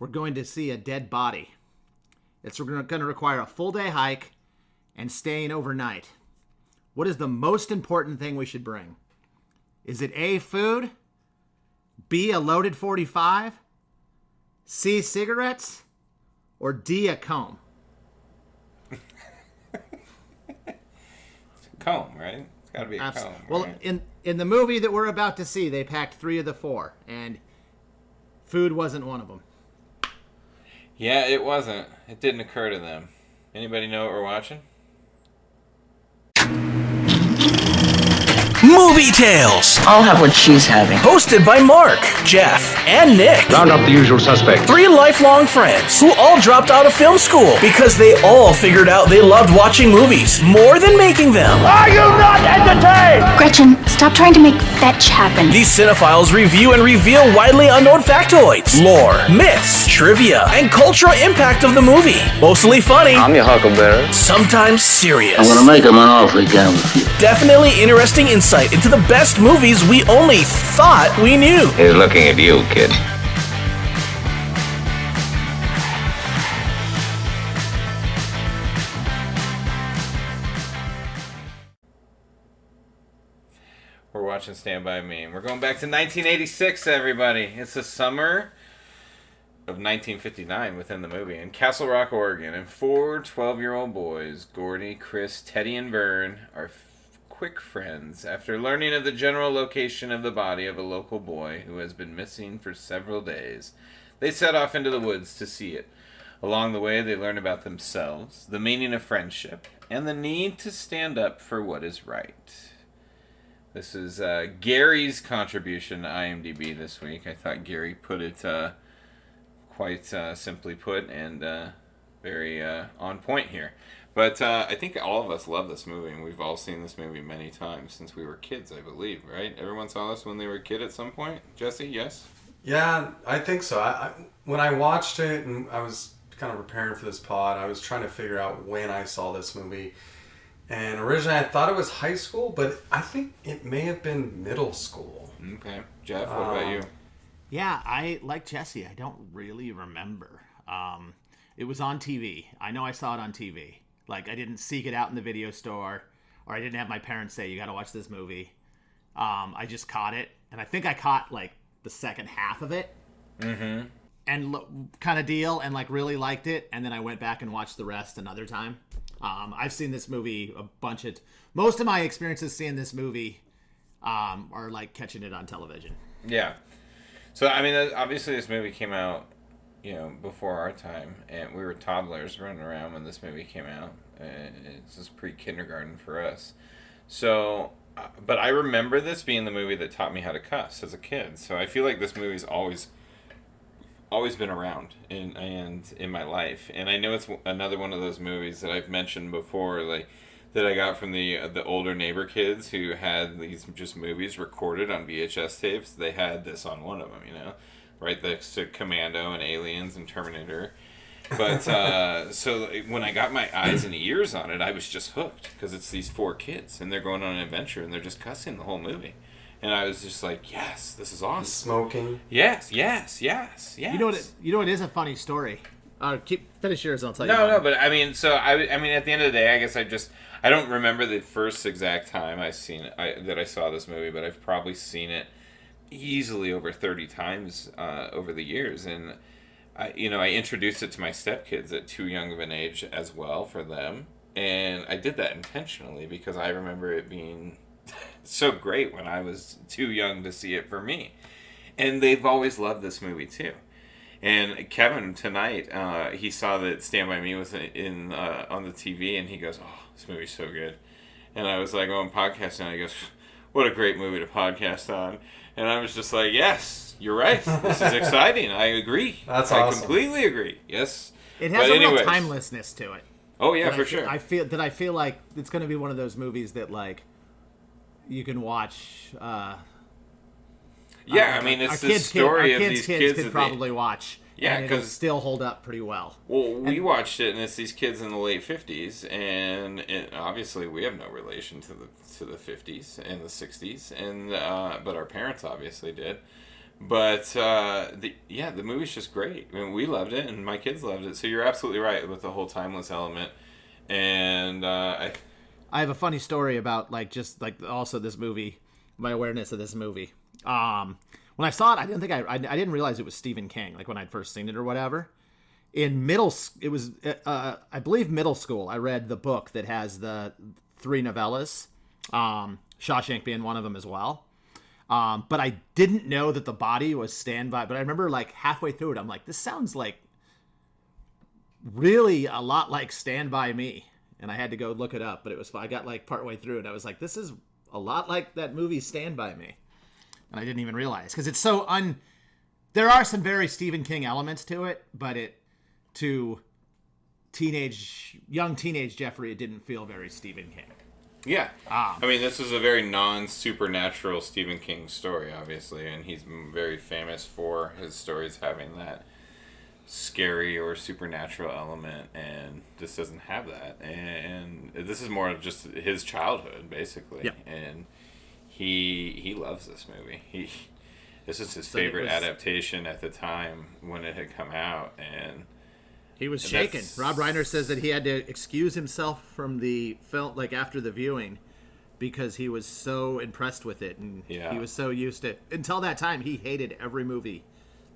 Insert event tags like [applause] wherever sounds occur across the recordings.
We're going to see a dead body. It's going to require a full day hike and staying overnight. What is the most important thing we should bring? Is it A, food? B, a loaded 45? C, cigarettes? Or D, a comb? Comb, right? It's got to be a comb. well, right? in in the movie that we're about to see, they packed three of the four, and food wasn't one of them. Yeah, it wasn't. It didn't occur to them. Anybody know what we're watching? Movie Tales, I'll have what she's having. hosted by Mark, Jeff, and Nick. Round up the usual suspects. Three lifelong friends who all dropped out of film school because they all figured out they loved watching movies more than making them. Are you not entertained? Gretchen, stop trying to make fetch happen. These cinephiles review and reveal widely unknown factoids, lore, myths, trivia, and cultural impact of the movie. Mostly funny, I'm your huckleberry. sometimes serious. I'm gonna make him an offer again with you. Definitely interesting insight into the best movies we only thought we knew. He's looking at you, kid. We're watching Stand By Me. We're going back to 1986, everybody. It's the summer of 1959 within the movie in Castle Rock, Oregon. And four 12 year old boys, Gordy, Chris, Teddy, and Vern, are quick friends after learning of the general location of the body of a local boy who has been missing for several days. They set off into the woods to see it. Along the way, they learn about themselves, the meaning of friendship, and the need to stand up for what is right. This is uh, Gary's contribution to IMDb this week. I thought Gary put it uh, quite uh, simply put and uh, very uh, on point here. But uh, I think all of us love this movie, and we've all seen this movie many times since we were kids, I believe, right? Everyone saw this when they were a kid at some point? Jesse, yes? Yeah, I think so. I, I when I watched it and I was kind of preparing for this pod, I was trying to figure out when I saw this movie. And originally I thought it was high school, but I think it may have been middle school. Okay. Jeff, what about you? Yeah, I like Jesse. I don't really remember. Um, it was on TV. I know I saw it on TV. Like I didn't seek it out in the video store, or I didn't have my parents say you got to watch this movie. Um, I just caught it, and I think I caught like the second half of it, mm-hmm. and lo- kind of deal, and like really liked it, and then I went back and watched the rest another time. Um, I've seen this movie a bunch of. Most of my experiences seeing this movie um, are like catching it on television. Yeah. So I mean, obviously, this movie came out, you know, before our time, and we were toddlers running around when this movie came out. And it's just pre-kindergarten for us. So, uh, but I remember this being the movie that taught me how to cuss as a kid. So I feel like this movie's always, always been around in and in my life. And I know it's another one of those movies that I've mentioned before, like that I got from the uh, the older neighbor kids who had these just movies recorded on VHS tapes. They had this on one of them, you know, right next to Commando and Aliens and Terminator. But uh, [laughs] so when I got my eyes and ears on it, I was just hooked because it's these four kids and they're going on an adventure and they're just cussing the whole movie. And I was just like, yes, this is awesome. Smoking. Yes, yes, yes, yes. You know what? It, you know what is a funny story. Uh, keep finish yours. I'll tell you. No, no, but I mean, so I, I mean, at the end of the day, I guess I just I don't remember the first exact time I seen it, I, that I saw this movie, but I've probably seen it easily over thirty times uh, over the years, and I, you know, I introduced it to my stepkids at too young of an age as well for them, and I did that intentionally because I remember it being [laughs] so great when I was too young to see it for me, and they've always loved this movie too. And Kevin tonight, uh, he saw that Stand by Me was in uh, on the TV, and he goes, "Oh, this movie's so good." And I was like, "Oh, I'm podcasting." And he goes, "What a great movie to podcast on!" And I was just like, "Yes, you're right. This is [laughs] exciting. I agree. That's I awesome. completely agree. Yes." It has But a real timelessness to it. Oh yeah, that for I, feel- sure. I feel that I feel like it's going to be one of those movies that like you can watch. Uh, yeah, uh, I mean, our it's the kids' story our of kids' these kids kids could that they- probably watch. Yeah, and it'll 'cause- still hold up pretty well. Well, we watched it, and it's these kids in the late fifties, and it, obviously we have no relation to the to the fifties and the sixties, and uh, but our parents obviously did. but uh, the yeah, the movie's just great. I mean, we loved it, and my kids loved it. So you're absolutely right with the whole timeless element. And uh, I, I have a funny story about like just like also this movie, my awareness of this movie. Um, when I saw it, I didn't think I, I, I didn't realize it was Stephen King. Like when I'd first seen it or whatever. In middle, it was uh, I believe middle school. I read the book that has the three novellas, um, Shawshank being one of them as well. Um, but I didn't know that the body was Stand By. But I remember like halfway through it, I'm like, this sounds like really a lot like Stand By Me. And I had to go look it up, but it was I got like partway through it. I was like, this is a lot like that movie Stand By Me. And I didn't even realize because it's so un. There are some very Stephen King elements to it, but it to teenage, young teenage Jeffrey, it didn't feel very Stephen King. yeah, Ah. I mean, this is a very non supernatural Stephen King story, obviously, and he's very famous for his stories having that scary or supernatural element, and this doesn't have that. And this is more of just his childhood, basically. Yep. And he he loves this movie. He this is his So favorite was- adaptation at the time when it had come out, and He was And shaken. Rob Reiner says that he had to excuse himself from the film, like after the viewing, because he was so impressed with it, and Yeah. he was so used to. Until that time, he hated every movie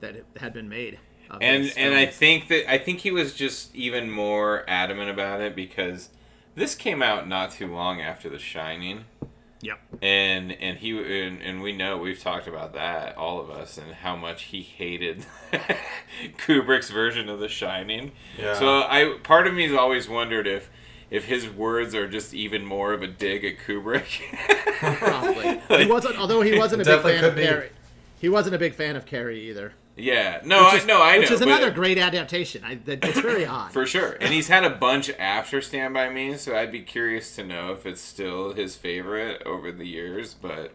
that had been made. and and I think that I think he was just even more adamant about it because this came out not too long after The Shining, yep, and and he and, and we know we've talked about that all of us and how much he hated [laughs] Kubrick's version of The Shining. Yeah. So I part of me has always wondered if if his words are just even more of a dig at Kubrick. probably. [laughs] he wasn't, although he wasn't a big fan of be. Carrie. He wasn't a big fan of Carrie either. Yeah, no, is- I no, I know, Which is another great adaptation. I, that, it's very [laughs] odd. For sure. And he's had a bunch after Stand By Me, so I'd be curious to know if it's still his favorite over the years. But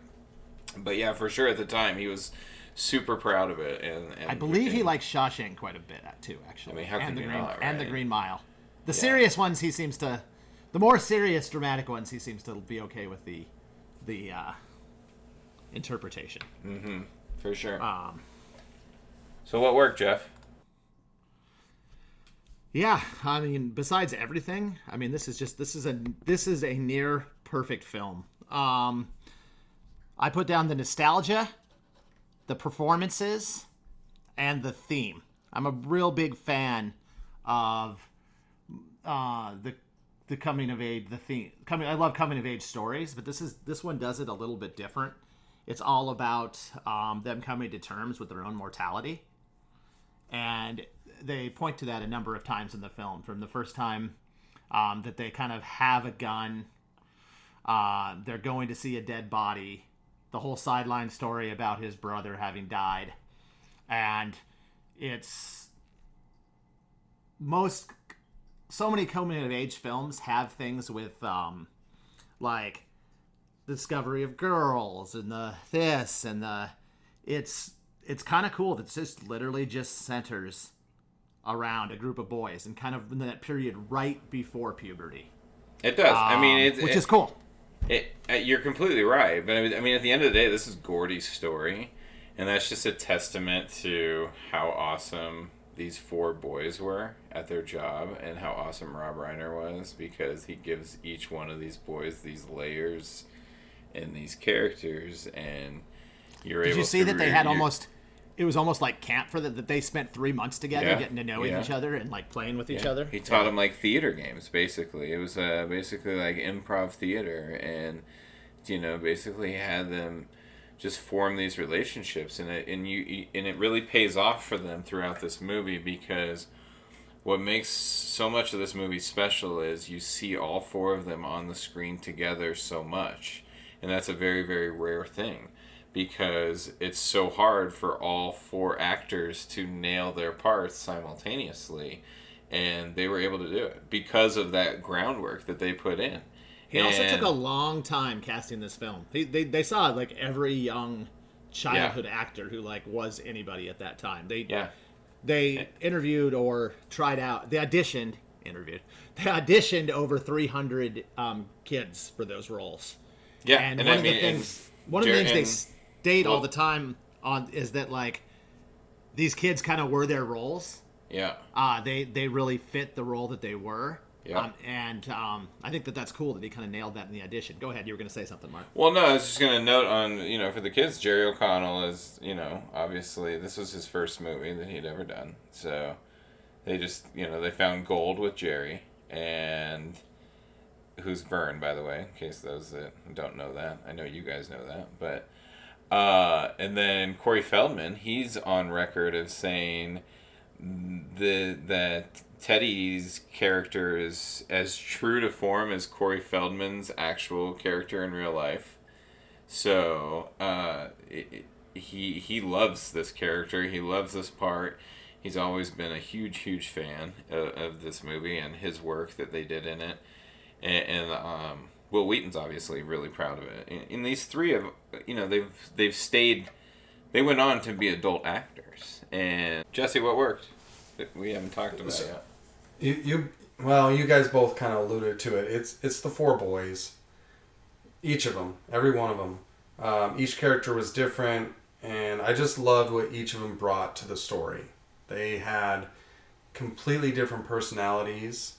but yeah, for sure at the time he was super proud of it. And, and I believe he likes Shawshank quite a bit too, actually. I mean, how and the Green, not, and the? Green Mile. The serious ones, he seems to. The more serious, dramatic ones, he seems to be okay with the, the uh, interpretation. for sure. Um, so what worked, Jeff? yeah, I mean, besides everything, I mean, this is just this is a this is a near perfect film. Um, I put down the nostalgia, the performances, and the theme. I'm a real big fan of uh, the the coming of age, the theme. Coming, I love coming of age stories, but this is this one does it a little bit different. It's all about um, them coming to terms with their own mortality, and they point to that a number of times in the film. From the first time um, that they kind of have a gun, uh, they're going to see a dead body, the whole sideline story about his brother having died, and it's most so many coming of age films have things with um like discovery of girls and the this and the it's it's kind of cool that just literally just centers around a group of boys and kind of in that period right before puberty It does. I mean, Um, it's which it- is cool It, uh, you're completely right, but I mean- I mean, at the end of the day, this is Gordy's story, and that's just a testament to how awesome these four boys were at their job, and how awesome Rob Reiner was because he gives each one of these boys these layers and these characters, and you're did able you see that they had you- almost it was almost like camp for the, that they spent three months together Yeah, getting to know yeah. each other and like playing with each other. He taught them like theater games, basically. It was uh, basically like improv theater, and you know, basically he had them just form these relationships, and it and you and it really pays off for them throughout this movie because what makes so much of this movie special is you see all four of them on the screen together so much, and that's a very very rare thing because it's so hard for all four actors to nail their parts simultaneously and they were able to do it because of that groundwork that they put in He also took a long time casting this film. He, they, they saw like every young childhood actor who like was anybody at that time. They yeah they interviewed or tried out. They auditioned, interviewed. They auditioned over 300 um, kids for those roles. yeah And, and, one I of mean the things, one of the things they and- state all the time on is that like these kids kind of were their roles. Yeah. Uh, they they really fit the role that they were. Yeah. Um, and um, I think that that's cool that he kind of nailed that in the audition. Go ahead, you were going to say something, Mark. Well, no, I was just gonna note on you know for the kids, Jerry O'Connell is you know obviously this was his first movie that he'd ever done, so they just you know they found gold with Jerry and who's Vern by the way, in case those that don't know that, I know you guys know that, but uh, and then Corey Feldman, he's on record of saying the that Teddy's character is as true to form as Corey Feldman's actual character in real life. So uh, it, he he loves this character. He loves this part. He's always been a huge huge fan of, of this movie and his work that they did in it. And, and um, Wil Wheaton's obviously really proud of it. And, these three have you know they've they've stayed. They went on to be adult actors. And Jesse, what worked? We haven't talked about yet. You, you well, you guys both kind of alluded to it. It's it's the four boys. Each of them, every one of them. Um, each character was different, and I just loved what each of them brought to the story. They had completely different personalities,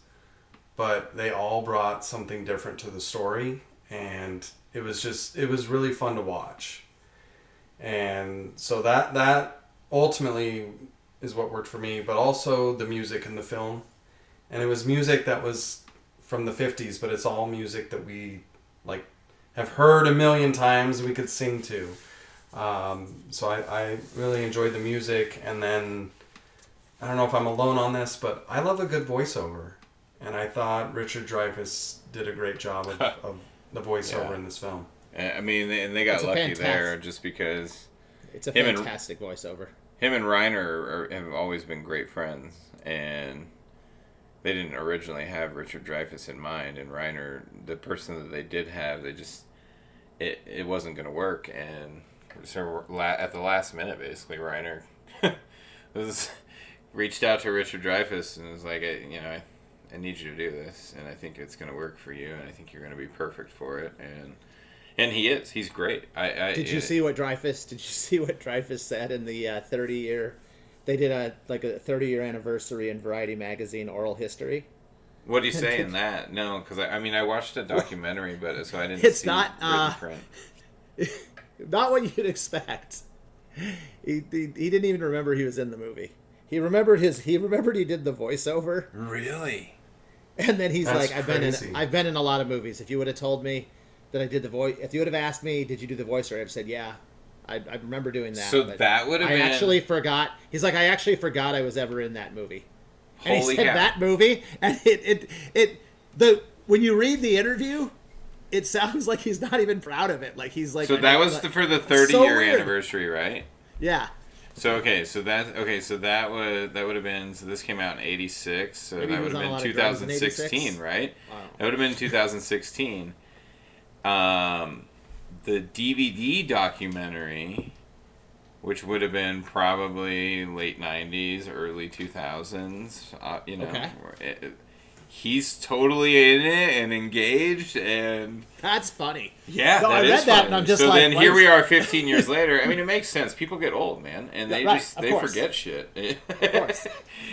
but they all brought something different to the story, and it was just it was really fun to watch. And so that that ultimately is what worked for me, but also the music in the film. And it was music that was from the 50s but it's all music that we like have heard a million times we could sing to. Um, so I, I really enjoyed the music and then i don't know if i'm alone on this but i love a good voiceover and i thought richard dreyfuss did a great job of, [laughs] of the voiceover Yeah. in this film uh, I mean, and they got It's lucky fantastic- there just because It's a Him and- fantastic voiceover. him and Reiner are, have always been great friends, and they didn't originally have Richard Dreyfuss in mind. And Reiner, the person that they did have, they just it it wasn't going to work. And so at the last minute, basically, Reiner [laughs] was reached out to Richard Dreyfuss and was like, you know, I, need you to do this, and I think it's going to work for you, and I think you're going to be perfect for it, and. And he is. He's great. I, I Did you it- see what Dreyfuss? Did you [laughs] see what Dreyfuss said in the uh, 30 year? They did a like a 30 year anniversary in Variety magazine oral history. What do you [laughs] say in that? No, because I, I mean I watched a documentary, but so I didn't. It's see not, uh. [laughs] Not what you'd expect. He, he, he didn't even remember he was in the movie. He remembered his he remembered he did the voiceover, Really? [laughs] and then he's That's like, "I've been in I've been in a lot of movies. If you would have told me that I did the voice, if you would have asked me, did you do the voice, or I'd have said, yeah, I, I remember doing that. So that would have I been- actually forgot. He's like, I actually forgot I was ever in that movie. And Holy he said cow. that movie, and [laughs] it, it it the when you read the interview, it sounds like he's not even proud of it. Like he's like, So that was like- the, for the 30 so year anniversary, right? Yeah, So okay, so that okay, so that would that would have been so this came out in '86, so Maybe that would have on a lot been of drugs in 2016, right? Wow. That would have been 2016. Um, the DVD documentary, which would have been probably late '90s, early 2000s. Uh, you know, Okay. it- it- he's totally in it and engaged and. That's funny. Yeah, No, I that read is that funny. and I'm just so like, then what here is- we are, 15 years [laughs] later. I mean, it makes sense. People get old, man, and they Yeah, right, just they course. forget shit. [laughs] Of course.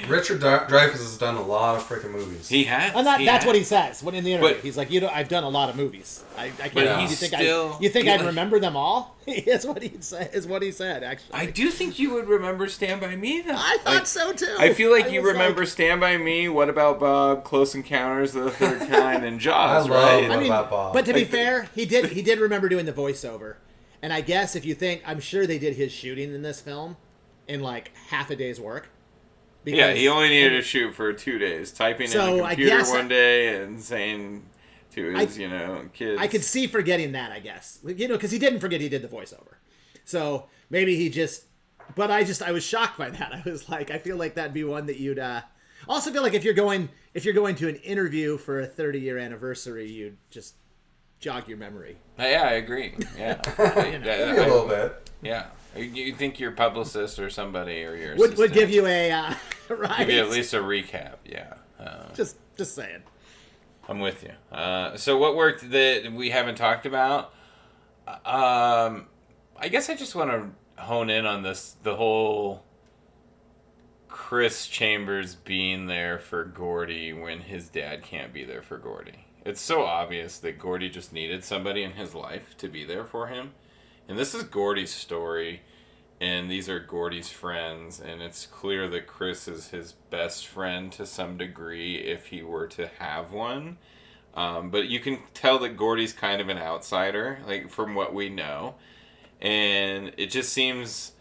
richard dreyfuss has done a lot of freaking movies he has. And that, he that's has. what he says when in the interview. But- he's like, you know, I've done a lot of movies. I, I can't. But you think still- I? You think I'd like- remember them all? [laughs] is what he said. Is what he said. Actually, I do think you would remember Stand by Me, though. I thought Like, so too. I feel like I you was remember Stand by Me. What about Bob? Close Encounters of the Third Kind and Jaws. I love right? What I mean, about Bob? but to be fair, he did. He did remember doing the voiceover, and I guess if you think, I'm sure they did his shooting in this film in like half a day's work. yeah, he only needed to shoot for two days, typing So, in a I computer one day and saying to his, I- you know, kids. I could see forgetting that, I guess. You know, because he didn't forget he did the voiceover. So maybe he just. But I just I was shocked by that. [laughs] I was like, I feel like that'd be one that you'd. uh also feel like if you're going if you're going to an interview for a 30 year anniversary, you'd just jog your memory. Yeah, I agree. Yeah, [laughs] You know. Yeah, Maybe a I- little bit Yeah, you, you think your publicist or somebody or your Would, would give you a uh, right. [laughs] give you at least a recap. Yeah, uh, just just saying. I'm with you. Uh, so what worked that we haven't talked about? Um, I guess I just want to hone in on this the whole Chris Chambers being there for Gordy when his dad can't be there for Gordy. It's so obvious that Gordy just needed somebody in his life to be there for him. And this is Gordy's story, and these are Gordy's friends, and it's clear that Chris is his best friend to some degree if he were to have one. Um, but you can tell that Gordy's kind of an outsider, like from what we know. And it just seems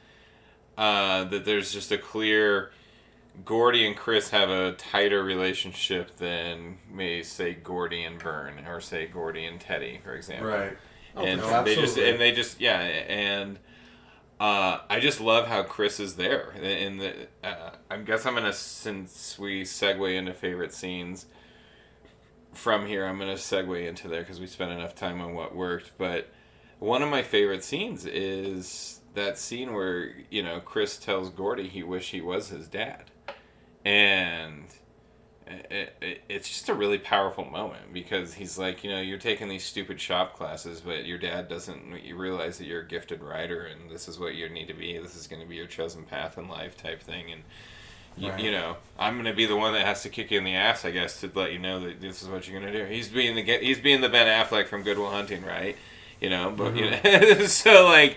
uh, that there's just a clear Gordy and Chris have a tighter relationship than may say Gordy and Vern or say Gordy and Teddy, for example. Right. And no, they just absolutely. and they just yeah and uh, I just love how Chris is there. And the, uh, I guess I'm gonna since we segue into favorite scenes from here, I'm gonna segue into there because we spent enough time on what worked. But one of my favorite scenes is that scene where you know Chris tells Gordy he wish he was his dad, and it, it, it's just a really powerful moment because he's like, you know, you're taking these stupid shop classes, but your dad doesn't. You realize that you're a gifted writer, and this is what you need to be. This is going to be your chosen path in life, type thing, and. You, Right. you know, I'm gonna be the one that has to kick you in the ass, I guess, to let you know that this is what you're gonna do. He's being the he's being the Ben Affleck from Good Will Hunting, right? You know, but you mm-hmm. know, [laughs] so like,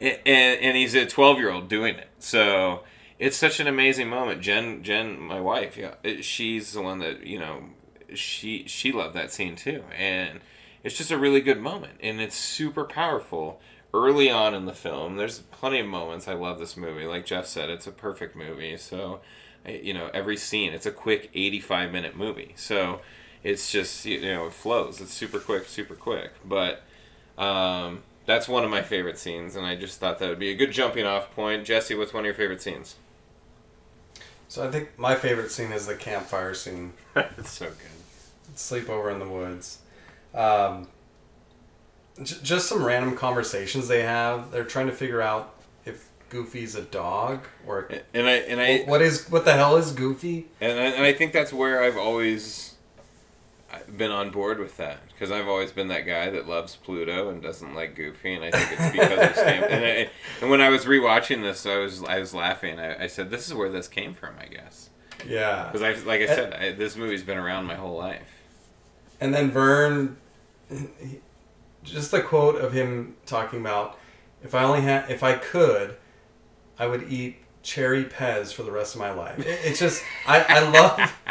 and and he's a 12 year old doing it. So it's such an amazing moment. Jen, Jen, my wife, yeah, it- she's the one that you know, she she loved that scene too, and it's just a really good moment, and it's super powerful. Early on in the film, there's plenty of moments. I love this movie. Like Jeff said, it's a perfect movie. So, you know, every scene, it's a quick 85 minute movie. So, it's just you know it flows. It's super quick, super quick. But um, that's one of my favorite scenes, and I just thought that would be a good jumping off point. Jesse, what's one of your favorite scenes? So I think my favorite scene is the campfire scene. [laughs] it's so good. Sleepover in the woods. Um, j- just some random conversations they have. They're trying to figure out if Goofy's a dog or And I and I what is what the hell is Goofy? and I, and I think that's where I've always been on board with that because I've always been that guy that loves Pluto and doesn't like Goofy, and I think it's because of Stamp. And, I, and when I was rewatching this, I was I was laughing. I, I said, "This is where this came from," I guess, Yeah. because I like I said, I, this movie's been around my whole life. And then Vern, he- just the quote of him talking about, if I only had, if I could, I would eat cherry Pez for the rest of my life. It, it's just, I, I love, [laughs]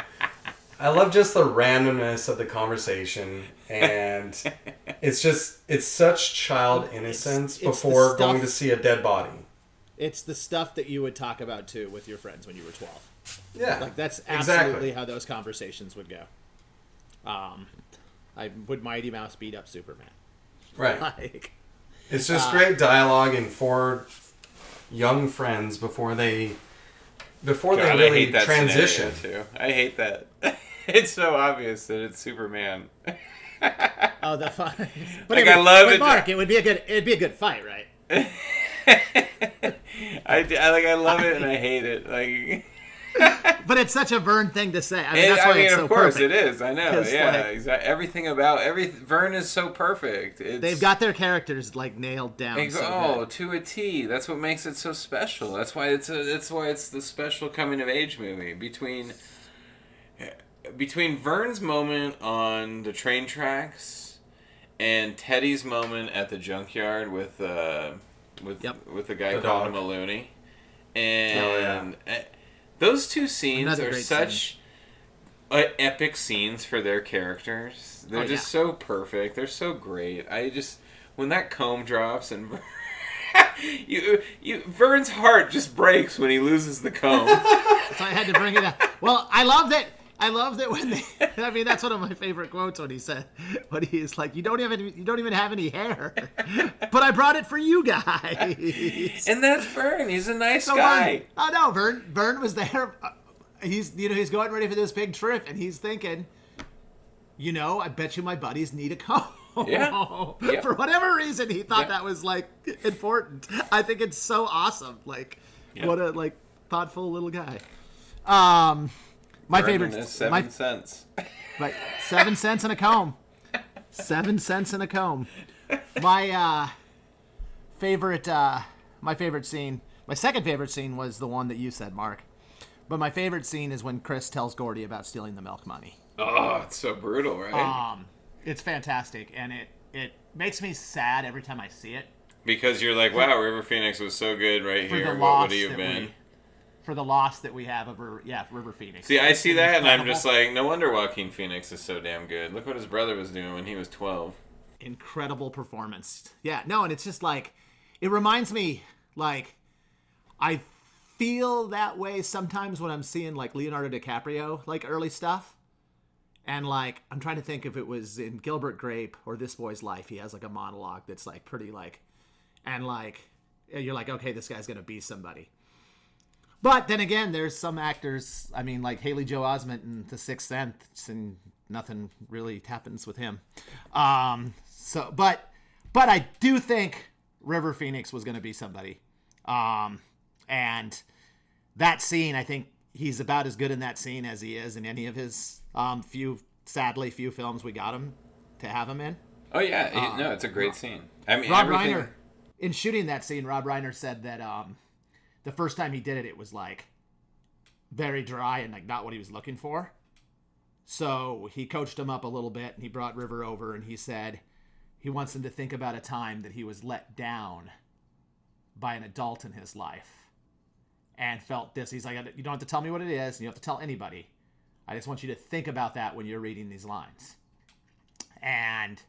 I love just the randomness of the conversation, and [laughs] it's just, it's such child innocence it's the before going to see a dead body. It's the stuff that you would talk about too with your friends when you were 12. Yeah, Like that's Exactly. absolutely how those conversations would go. Um, I would Mighty Mouse beat up Superman. right. [laughs] Like, It's just great dialogue and for young friends before they before God, they I really hate that transition. too. I hate that. [laughs] it's so obvious that it's Superman. oh, the fun. But [laughs] Like, it [laughs] I would- love but it. Mark, it would be a good. It'd be a good fight, right? I, I like I love it and I hate it. Like. [laughs] But it's such a Vern thing to say. I mean, And, that's why I mean, it's of so course perfect. it is. I know. Yeah, like- exactly. Everything about every Vern is so perfect. It's, They've got their characters like nailed down. Ex- so oh, good. to a T. That's what makes it so special. That's why it's a. That's why it's the special coming of age movie between between Vern's moment on the train tracks and Teddy's moment at the junkyard with uh with Yep. with the guy The calling dog. him a loony, Oh, yeah. Those two scenes Another are such. Uh, epic scenes for their characters. They're Oh, just yeah. so perfect. They're so great. I just when that comb drops and [laughs] you you Vern's heart just breaks when he loses the comb. [laughs] So I had to bring it up. Well, I love that. I love that when they. [laughs] I mean, that's one of my favorite quotes when he said, "When he's like, you don't even you don't even have any hair, [laughs] but I brought it for you guys." [laughs] and that's Vern. He's a nice So guy. Vern, oh no, Vern. Vern was there. Uh, He's you know he's going ready for this big trip, and he's thinking, you know, I bet you my buddies need a comb. Yeah. Yeah. For whatever reason, he thought Yeah. that was like important. I think it's so awesome. Like, what a like thoughtful little guy. Um, my favorite. his seven my cents. [laughs] Right. Seven cents in a comb. Seven cents in a comb. My uh, favorite uh, my favorite scene, my second favorite scene was the one that you said, Mark. But my favorite scene is when Chris tells Gordy about stealing the milk money. Oh, it's so brutal, right? Um, it's fantastic, and it it makes me sad every time I see it because you're like, wow, River Phoenix was so good right for here. What would he have been? we, for the loss that we have over yeah River Phoenix. See, I see that, and I'm just like, no wonder Joaquin Phoenix is so damn good. Look what his brother was doing when he was 12. incredible performance. Yeah, no, and it's just like it reminds me like I feel that way sometimes when I'm seeing like Leonardo DiCaprio like early stuff. And like I'm trying to think if it was in Gilbert Grape or This Boy's Life, he has like a monologue that's like pretty like and like you're like, okay, this guy's gonna be somebody. But then again, there's some actors. I mean, like Haley Joel Osment in The Sixth Sense, and nothing really happens with him. Um, so, but, but I do think River Phoenix was going to be somebody. Um, and that scene, I think he's about as good in that scene as he is in any of his um, few, sadly, few films we got him to have him in. Oh yeah, he- no, it's a great scene. I mean, Rob everything. Reiner, in shooting that scene, Rob Reiner said that um, the first time he did it, it was like very dry and like not what he was looking for. So he coached him up a little bit and he brought River over and he said he wants him to think about a time that he was let down by an adult in his life and felt this. He's like, you don't have to tell me what it is, and you don't have to tell anybody. I just want you to think about that when you're reading these lines. And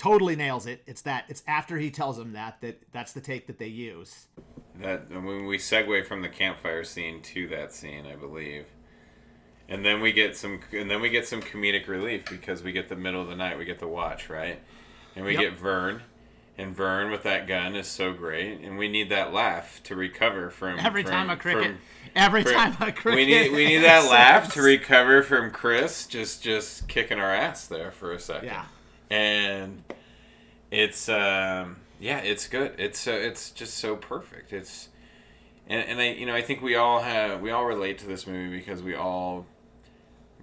totally nails it. It's that it's after he tells him that that that's the take that they use. That when we segue from the campfire scene to that scene, I believe, and then we get some, and then we get some comedic relief because we get the middle of the night, we get the watch, right, and we Yep. get Vern, and Vern with that gun is so great, and we need that laugh to recover from Every from- time a cricket, from- every from- time a cricket. We need we need that [laughs] laugh to recover from Chris just just kicking our ass there for a second. Yeah. And it's um yeah it's good. It's uh, it's just so perfect. It's and, and I you know I think we all have we all relate to this movie because we all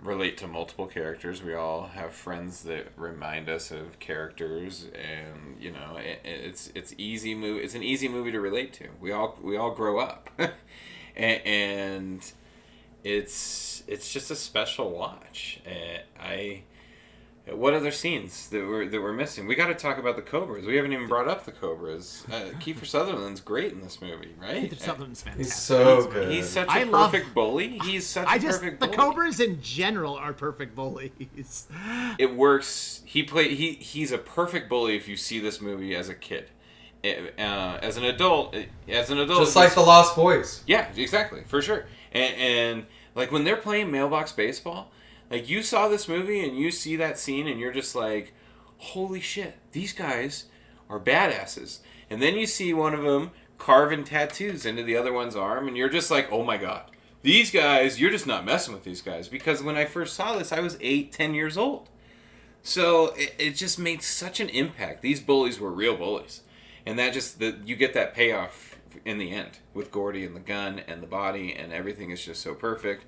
relate to multiple characters. We all have friends that remind us of characters and you know it, it's it's easy movie it's an easy movie to relate to. We all we all grow up. [laughs] And, and it's it's just a special watch. And I what other scenes that we're that we're missing? We got to talk about the Cobras. We haven't even brought up the Cobras. Uh, Kiefer Sutherland's great in this movie, right? Keith Sutherland's fantastic. He's so good. He's such a I love- perfect bully. He's such I a just perfect the bully. Cobras in general are perfect bullies. [laughs] It works. He play. He he's a perfect bully if you see this movie as a kid. Uh, as an adult, as an adult, Just like the Lost Boys. Yeah, exactly, for sure. And, and like when they're playing mailbox baseball, like you saw this movie and you see that scene and you're just like, holy shit, these guys are badasses. And then you see one of them carving tattoos into the other one's arm and you're just like, oh my god, these guys, you're just not messing with these guys. Because when I first saw this, I was eight, ten years old. So it, it just made such an impact. These bullies were real bullies, and that just the, you get that payoff in the end with Gordy and the gun and the body and everything is just so perfect.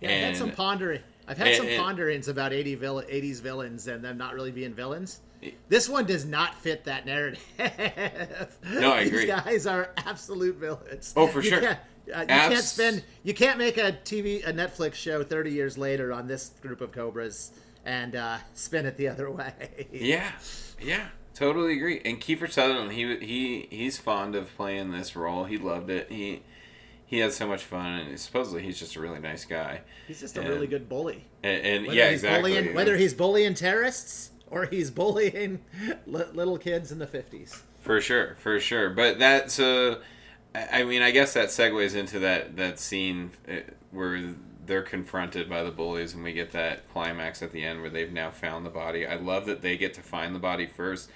Yeah, I've had some pondering. I've had and- some and- ponderings about 80 vill- 80s villains and them not really being villains. This one does not fit that narrative. [laughs] No, I agree. These guys are absolute villains. Oh, for You sure. Can't, uh, you can't spend. You can't make a TV, a Netflix show 30 years later on this group of cobras and uh, spin it the other way. [laughs] yeah, yeah, totally agree. And Kiefer Sutherland, he he he's fond of playing this role. He loved it. He he had so much fun, and supposedly he's just a really nice guy. He's just a And- really good bully. And, and Whether yeah, he's exactly. Bullying, whether he's bullying terrorists or he's bullying [laughs] li- little kids in the 50s. For sure, for sure. But that's uh, I I mean, I guess that segues into that that scene uh, where they're confronted by the bullies, and we get that climax at the end where they've now found the body. I love that they get to find the body first.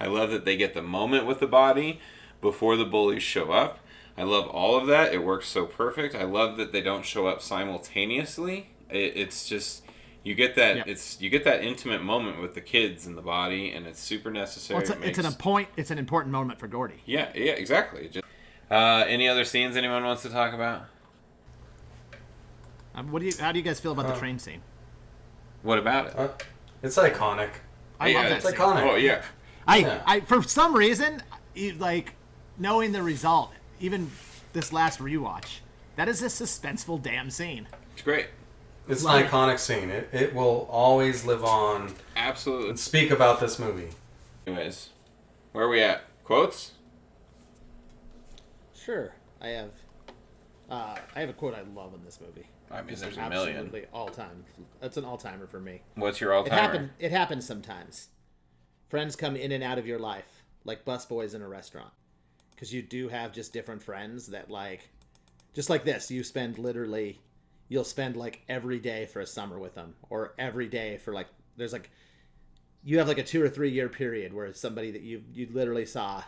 I love that they get the moment with the body before the bullies show up. I love all of that. It works so perfect. I love that they don't show up simultaneously. It, it's just you get that Yeah. it's you get that intimate moment with the kids and the body, and it's super necessary. Well, it's, It a, it's an makes- point. It's an important moment for Gordy. yeah, yeah, exactly. Just, uh, any other scenes anyone wants to talk about? Um, what do you? How do you guys feel about the train scene? What about it? Uh, it's iconic. I Yeah, love that it's scene. iconic. Oh yeah, I, Yeah. I, for some reason, like, knowing the result, even this last rewatch, that is a suspenseful damn scene. It's great. It's an iconic scene. It, it will always live on Absolutely. and speak about this movie. Anyways, where are we at? Quotes? Sure, I have. Uh, I have a quote I love in this movie. I mean, there's a million. absolutely all time. That's an all timer for me. What's your all It timer? It happens sometimes. Friends come in and out of your life, like busboys in a restaurant, because you do have just different friends that like, just like this. You spend literally, you'll spend like every day for a summer with them, or every day for like. There's like, you have like a two or three year period where it's somebody that you you literally saw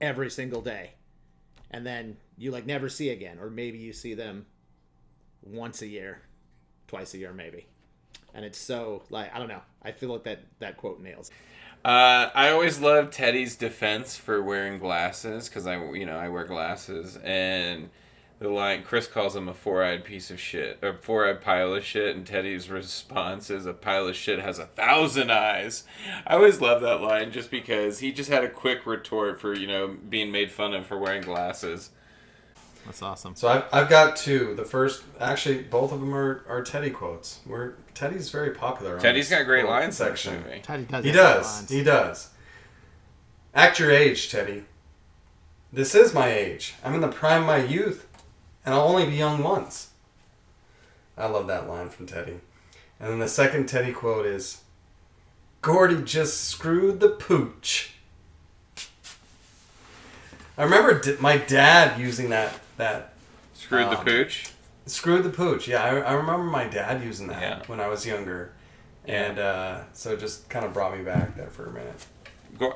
every single day, and then you like never see again, or maybe you see them once a year, twice a year maybe and it's so like I don't know. I feel like that that quote nails. Uh, I always loved Teddy's defense for wearing glasses because I, you know, I wear glasses, and the line Chris calls him a four-eyed piece of shit, or four-eyed pile of shit, and Teddy's response is a pile of shit has a thousand eyes. I always love that line just because he just had a quick retort for you know being made fun of for wearing glasses. That's awesome. So I've, I've got two. The first, actually, both of them are, are Teddy quotes. Where Teddy's very popular. on Teddy's this got a great quote lines section. Teddy does. He does. He does. Act your age, Teddy. This is my age. I'm in the prime of my youth, and I'll only be young once. I love that line from Teddy. And then the second Teddy quote is Gordy just screwed the pooch. I remember d- my dad using that that Screwed the Um, pooch. screwed the pooch. Yeah, I, I remember my dad using that Yeah. when I was younger, and uh, so it just kind of brought me back there for a minute.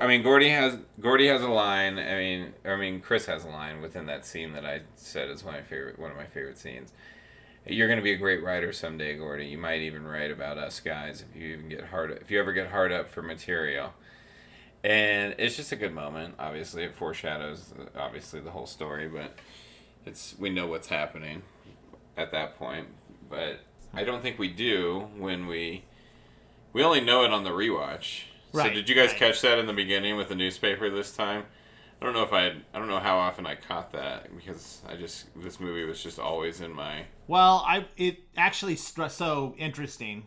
I mean, Gordy has Gordy has a line. I mean, I mean, Chris has a line within that scene that I said is my favorite, one of my favorite scenes. You're going to be a great writer someday, Gordy. You might even write about us guys if you even get hard. If you ever get hard up for material, and it's just a good moment. Obviously, it foreshadows uh, obviously the whole story, but it's we know what's happening at that point. But I don't think we do when we we only know it on the rewatch. Right, so did you guys right. catch that in the beginning with the newspaper this time? I don't know if I had, I don't know how often I caught that because I just this movie was just always in my Well, I it actually so interesting.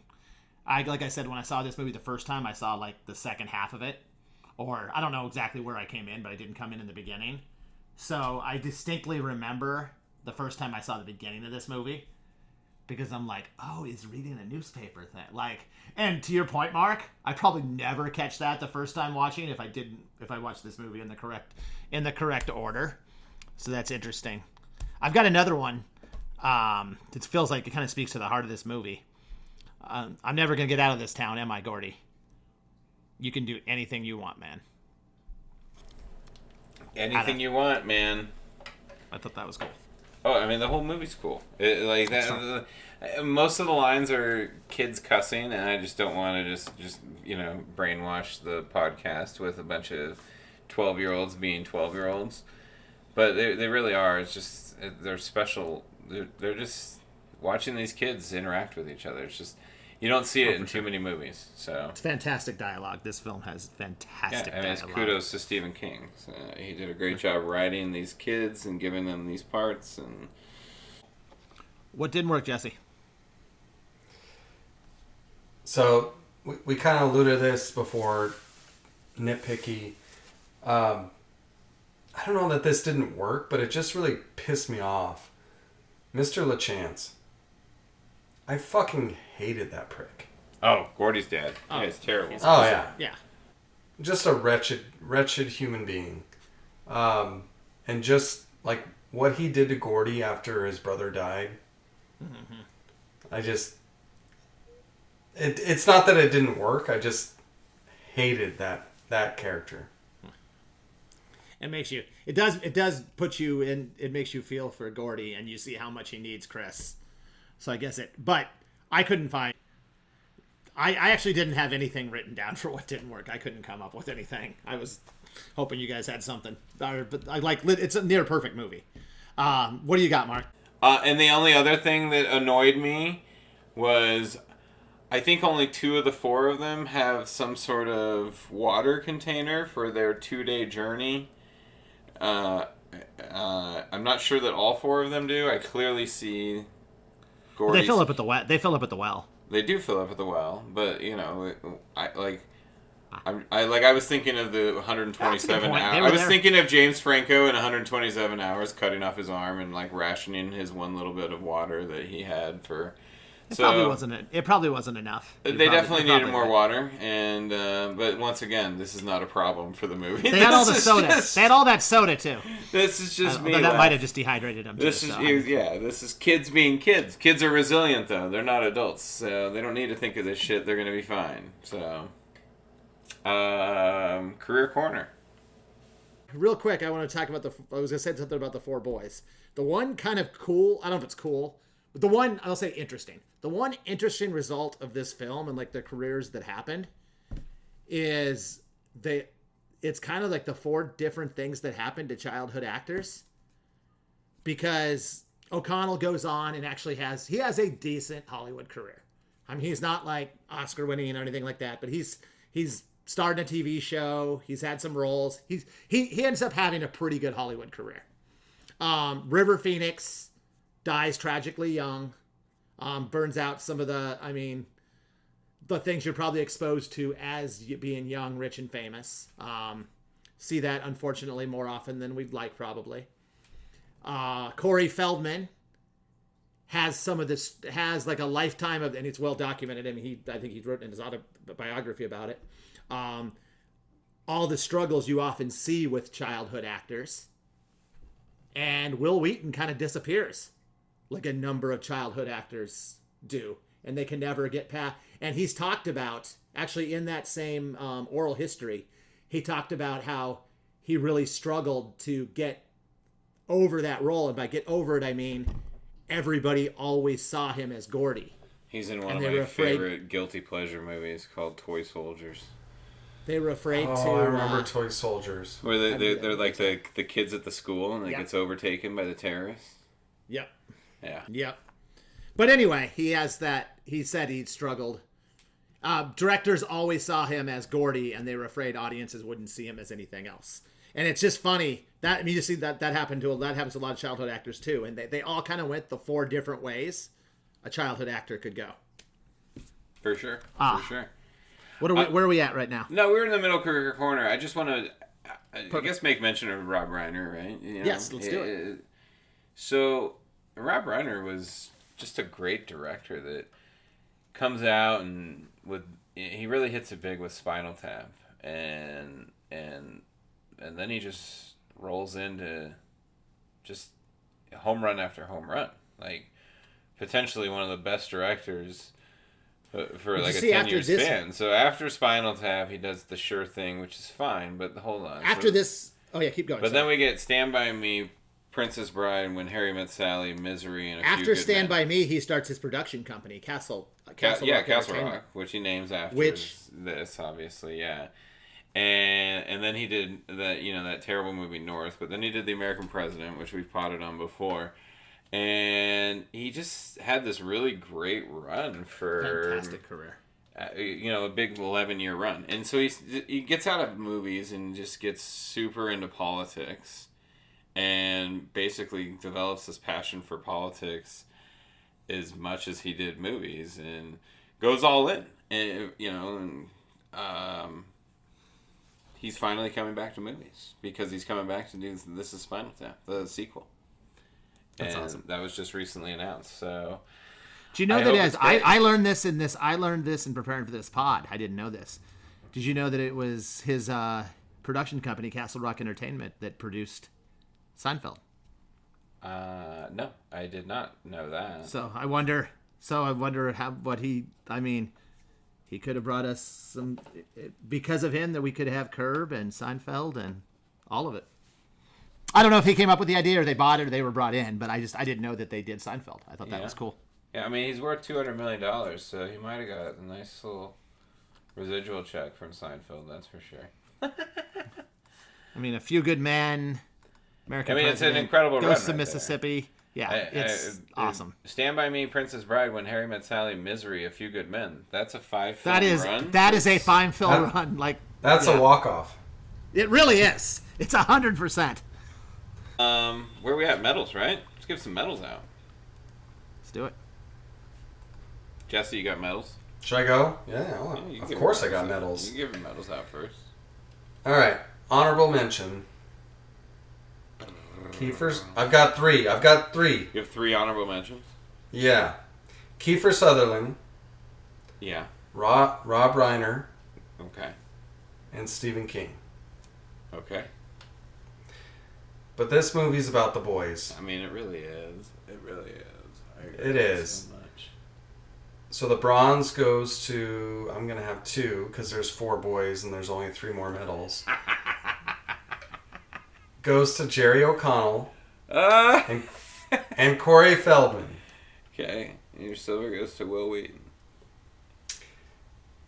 I like I said when I saw this movie the first time, I saw like the second half of it, or I don't know exactly where I came in, but I didn't come in in the beginning. So I distinctly remember the first time I saw the beginning of this movie because I'm like, oh, he's reading a newspaper thing. Like, and to your point, Mark, I probably never catch that the first time watching if I didn't if I watched this movie in the correct in the correct order. So that's interesting. I've got another one. Um, it feels like it kind of speaks to the heart of this movie. Um, I'm never gonna get out of this town, am I, Gordy? You can do anything you want, man. Anything you want, man. I thought that was cool. Oh, I mean the whole movie's cool. It, like that. uh, most of the lines are kids cussing, and I just don't want to just just you know brainwash the podcast with a bunch of twelve year olds being twelve year olds. But they they really are. It's just they're special. They're, they're just watching these kids interact with each other. It's just you don't see it in too many movies. So It's fantastic dialogue. This film has yeah, fantastic I mean, it's kudos to Stephen King. So he did a great job writing these kids and giving them these parts and. What didn't work, Jesse? So we, we kind of alluded to this before. Nitpicky. Um, I don't know that this didn't work, but it just really pissed me off. Mr. LaChance. I fucking hated that prick. Oh, Gordy's dad. Yeah, it's terrible. Oh yeah, Yeah. just a wretched, wretched human being. Um, and just like what he did to Gordy after his brother died. I just. It, it's not that it didn't work. I just hated that that character. It makes you. It does. It does put you in. It makes you feel for Gordy, and you see how much he needs Chris. So I guess it. But I couldn't find. I, I actually didn't have anything written down [laughs] for what didn't work. I couldn't come up with anything. I was hoping you guys had something. Or, but I like. It's a near perfect movie. Um, what do you got, Mark? Uh, and the only other thing that annoyed me was I think only two of the four of them have some sort of water container for their two day journey. Uh, uh, I'm not sure that all four of them do. I clearly see. They fill up at the well. They fill up at the well. They do fill up at the well, but you know, I like. Ah. I'm, I like. I was thinking of the 127 hours. I was there. thinking of James Franco in 127 hours, cutting off his arm and like rationing his one little bit of water that he had for. It so probably wasn't. It, it probably wasn't enough. they You probably- definitely you're needed probably more right. water, and uh, but once again, this is not a problem for the movie. They had [laughs] all the soda. just- They had all that soda too. this is just Uh, me. that laugh- might have just dehydrated them. Too, This is so. yeah. This is kids being kids. Kids are resilient though. They're not adults, so they don't need to think of this shit. They're gonna be fine. So, um, career corner. real quick, I want to talk about the. I was gonna say something about the four boys. The one kind of cool. I don't know if it's cool, but the one I'll say interesting. The one interesting result of this film and like the careers that happened is they. It's kind of like the four different things that happened to childhood actors. Because O'Connell goes on and actually has he has a decent Hollywood career. I mean, he's not like Oscar winning or anything like that, but he's he's starting a TV show. He's had some roles. He's he he ends up having a pretty good Hollywood career. Um, River Phoenix dies tragically young. Um, burns out some of the, I mean, the things you're probably exposed to as being young, rich, and famous. Um, see that unfortunately more often than we'd like, probably. Uh, Corey Feldman has some of this has like a lifetime of and it's well documented I mean he I think he wrote in his autobiography about it um, all the struggles you often see with childhood actors and Wil Wheaton kind of disappears like a number of childhood actors do and they can never get past and he's talked about actually in that same um, oral history he talked about how he really struggled to get over that role and by get over it I mean everybody always saw him as Gordy. He's in one And of my afraid- favorite guilty pleasure movies called Toy Soldiers, They were afraid Oh, to. I remember uh, Toy Soldiers. where they, they, they're like the the kids at the school and it Yeah. gets overtaken by the terrorists. yep, Yeah. yep. But anyway, he has that. He said he struggled. Uh, directors always saw him as Gordy, and they were afraid audiences wouldn't see him as anything else. And it's just funny that I mean, you see that that happened to a, that happens to a lot of childhood actors too, and they, they all kind of went the four different ways a childhood actor could go. For sure. Ah. For sure. What are we, where are we at right now? No, we're in the middle career corner. I just want to, I guess, make mention of Rob Reiner, right? You know, Yes, let's do it. uh, So, Rob Reiner was just a great director that comes out and with he really hits it big with Spinal Tap, and and and then he just rolls into just home run after home run, like potentially one of the best directors uh, for like a ten after year this- span. So after Spinal Tap, he does the sure thing, which is fine. But hold on, After So- this, oh yeah, keep going. but sorry. then we get Stand by Me, Princess Bride, When Harry Met Sally, Misery, and a few After Stand Men. by Me, he starts his production company, Castle. uh, Ca- Castle yeah, Rock Castle Rock, which he names after Which- this, obviously, yeah. And and then he did that, you know, that terrible movie North. But then he did The American President, which we've potted on before. And he just had this really great run for Fantastic career. uh, you know, a big 11 year run. And so he's, he gets out of movies and just gets super into politics and basically develops this passion for politics as much as he did movies and goes all in. And, you know, and, um, he's finally coming back to movies because he's coming back to do This is Spinal Tap, the sequel. That's and awesome. That was just recently announced. So. Do you know I that hope as it's I. I learned this in this I learned this in preparing for this pod. I didn't know this. Did you know that it was his uh, production company, Castle Rock Entertainment, that produced Seinfeld? Uh, no, I did not know that. So I wonder. So I wonder how what he. I mean, he could have brought us some because of him that we could have Curb and Seinfeld and all of it. I don't know if he came up with the idea or they bought it or they were brought in, but I just I didn't know that they did Seinfeld. I thought that Yeah. was cool. Yeah, I mean he's worth two hundred million dollars, so he might have got a nice little residual check from Seinfeld. That's for sure. [laughs] I mean, a few good men. American I mean, it's an President, incredible run Ghosts right of there. Mississippi. Yeah, I- I- it's uh, awesome. Stand by Me, Princess Bride, When Harry Met Sally, Misery, A Few Good Men. That's a five. Film That is run. that is a fine film That- run. Like That's Yeah. a walk off. it really is. It's a hundred percent. Um, where we at? Medals, right? Let's give some medals out. Let's do it. Jesse, you got medals? Should I go? Yeah, well, Yeah, of course I your got out. medals. You can give your medals out first. All right, honorable mention. Kiefer's. I've got three. I've got three. You have three honorable mentions. Yeah, Kiefer Sutherland, Yeah. Rob, Rob Reiner, Okay. and Stephen King. Okay. But this movie's about the boys. I mean, it really is. It really is. I It is. So much. So the bronze goes to. I'm gonna have two because there's four boys and there's only three more medals. [laughs] goes to Jerry O'Connell Ah. and and Corey Feldman. Okay. And your silver goes to Wil Wheaton.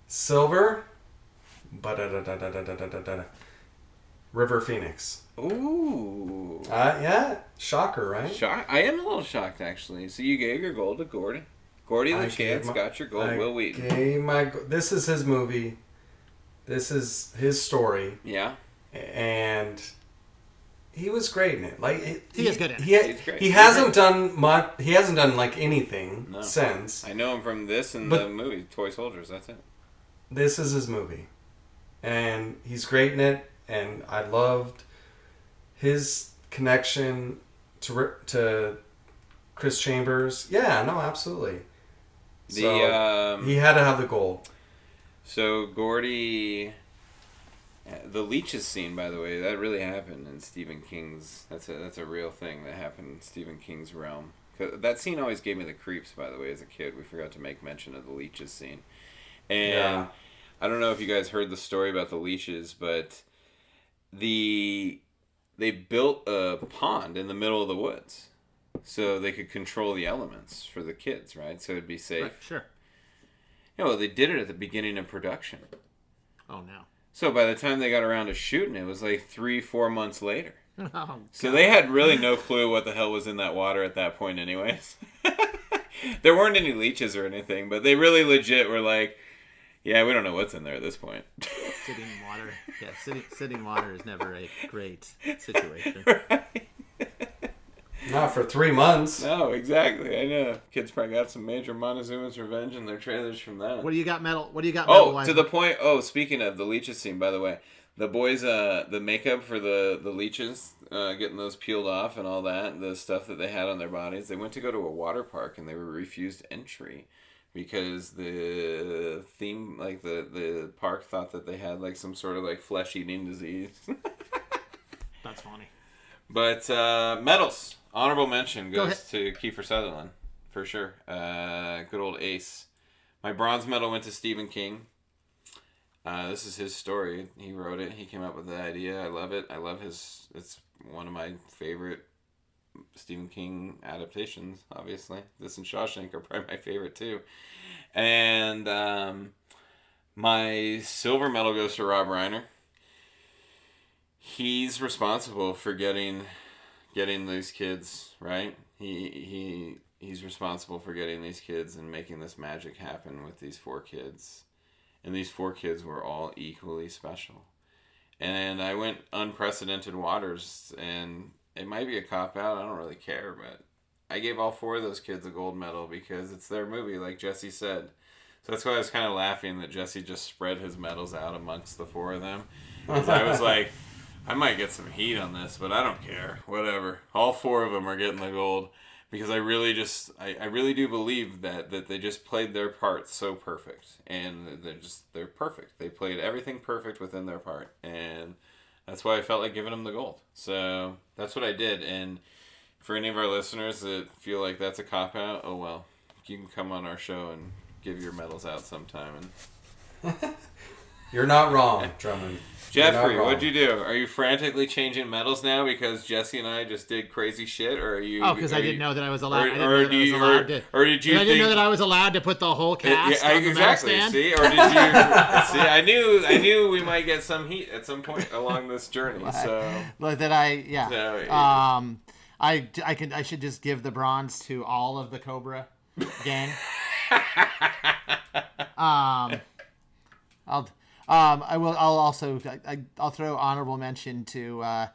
Silver. But River Phoenix. Ooh. Uh, yeah, shocker, right? Shock. I am a little shocked actually. So you gave your gold to Gordon. Gordy Lachance got your gold. I Wil Wheaton. gave my. This is his movie. This is his story, Yeah. and he was great in it. Like it, He is good in it. He, He's great. he He's hasn't done much. He hasn't done like anything No. since. I know him from this and But- the movie Toy Soldiers. That's it. This is his movie, and he's great in it. And I loved his connection to to Chris Chambers. Yeah, no, absolutely. The So, um, he had to have the gold. So Gordy, the leeches scene, by the way, that really happened in Stephen King's. That's a that's a real thing that happened in Stephen King's realm. that scene always gave me the creeps. By the way, as a kid, we forgot to make mention of the leeches scene, and Yeah. I don't know if you guys heard the story about the leeches, but the they built a pond in the middle of the woods. So they could control the elements for the kids, right? So it'd be safe. Right, sure. You know, they did it at the beginning of production. Oh no. So by the time they got around to shooting, it was like three, four months later. [laughs] Oh, So they had really no [laughs] clue what the hell was in that water at that point, anyways. [laughs] there weren't any leeches or anything, but they really legit were like, "Yeah, we don't know what's in there at this point." sitting water. Yeah, sitting sitting water is never a great situation. Not for three months. no, exactly. I know. Kids probably got some major Montezuma's Revenge in their trailers from that. What do you got metal? What do you got? Oh, medal-wise? to the point. Oh, speaking of the leeches scene, by the way, the boys, uh, the makeup for the the leeches, uh, getting those peeled off and all that, the stuff that they had on their bodies. They went to go to a water park and they were refused entry because the theme, like the the park, thought that they had like some sort of like flesh eating disease. [laughs] That's funny. But uh, medals, honorable mention Go goes to Kiefer Sutherland for sure. Uh, good old ace. My bronze medal went to Stephen King. Uh, this is his story. He wrote it. He came up with the idea. I love it. I love his. It's one of my favorite Stephen King adaptations. Obviously, this and Shawshank are probably my favorite too. And um, my silver medal goes to Rob Reiner he's responsible for getting getting these kids right? He he he's responsible for getting these kids and making this magic happen with these four kids. And these four kids were all equally special. And i went unprecedented waters and it might be a cop out i don't really care but i gave all four of those kids a gold medal because it's their movie like jesse said. So that's why i was kind of laughing that jesse just spread his medals out amongst the four of them. Because i was [laughs] like I might get some heat on this, but I don't care. Whatever. All four of them are getting the gold because I really just I, I really do believe that that they just played their part so perfect and they're just they're perfect. They played everything perfect within their part and that's why I felt like giving them the gold. So that's what I did and for any of our listeners that feel like that's a cop out, oh well. You can come on our show and give your medals out sometime and [laughs] You're not wrong, Drummond. Jeffrey, what'd you do? Are you frantically changing medals now because Jesse and I just did crazy shit, or are you? Oh, because I didn't you- know that I was allowed. Or, I didn't or know that I was you, allowed or, to. or did you I didn't know that I was allowed to put the whole cast Yeah, on the exactly. stand. See, or did you? [laughs] see, I knew, I knew we might get some heat at some point along this journey. So Like that I yeah. So, um, I I can I should just give the bronze to all of the Cobra gang. [laughs] um, I'll um I will I'll also I, I'll throw honorable mention to uh,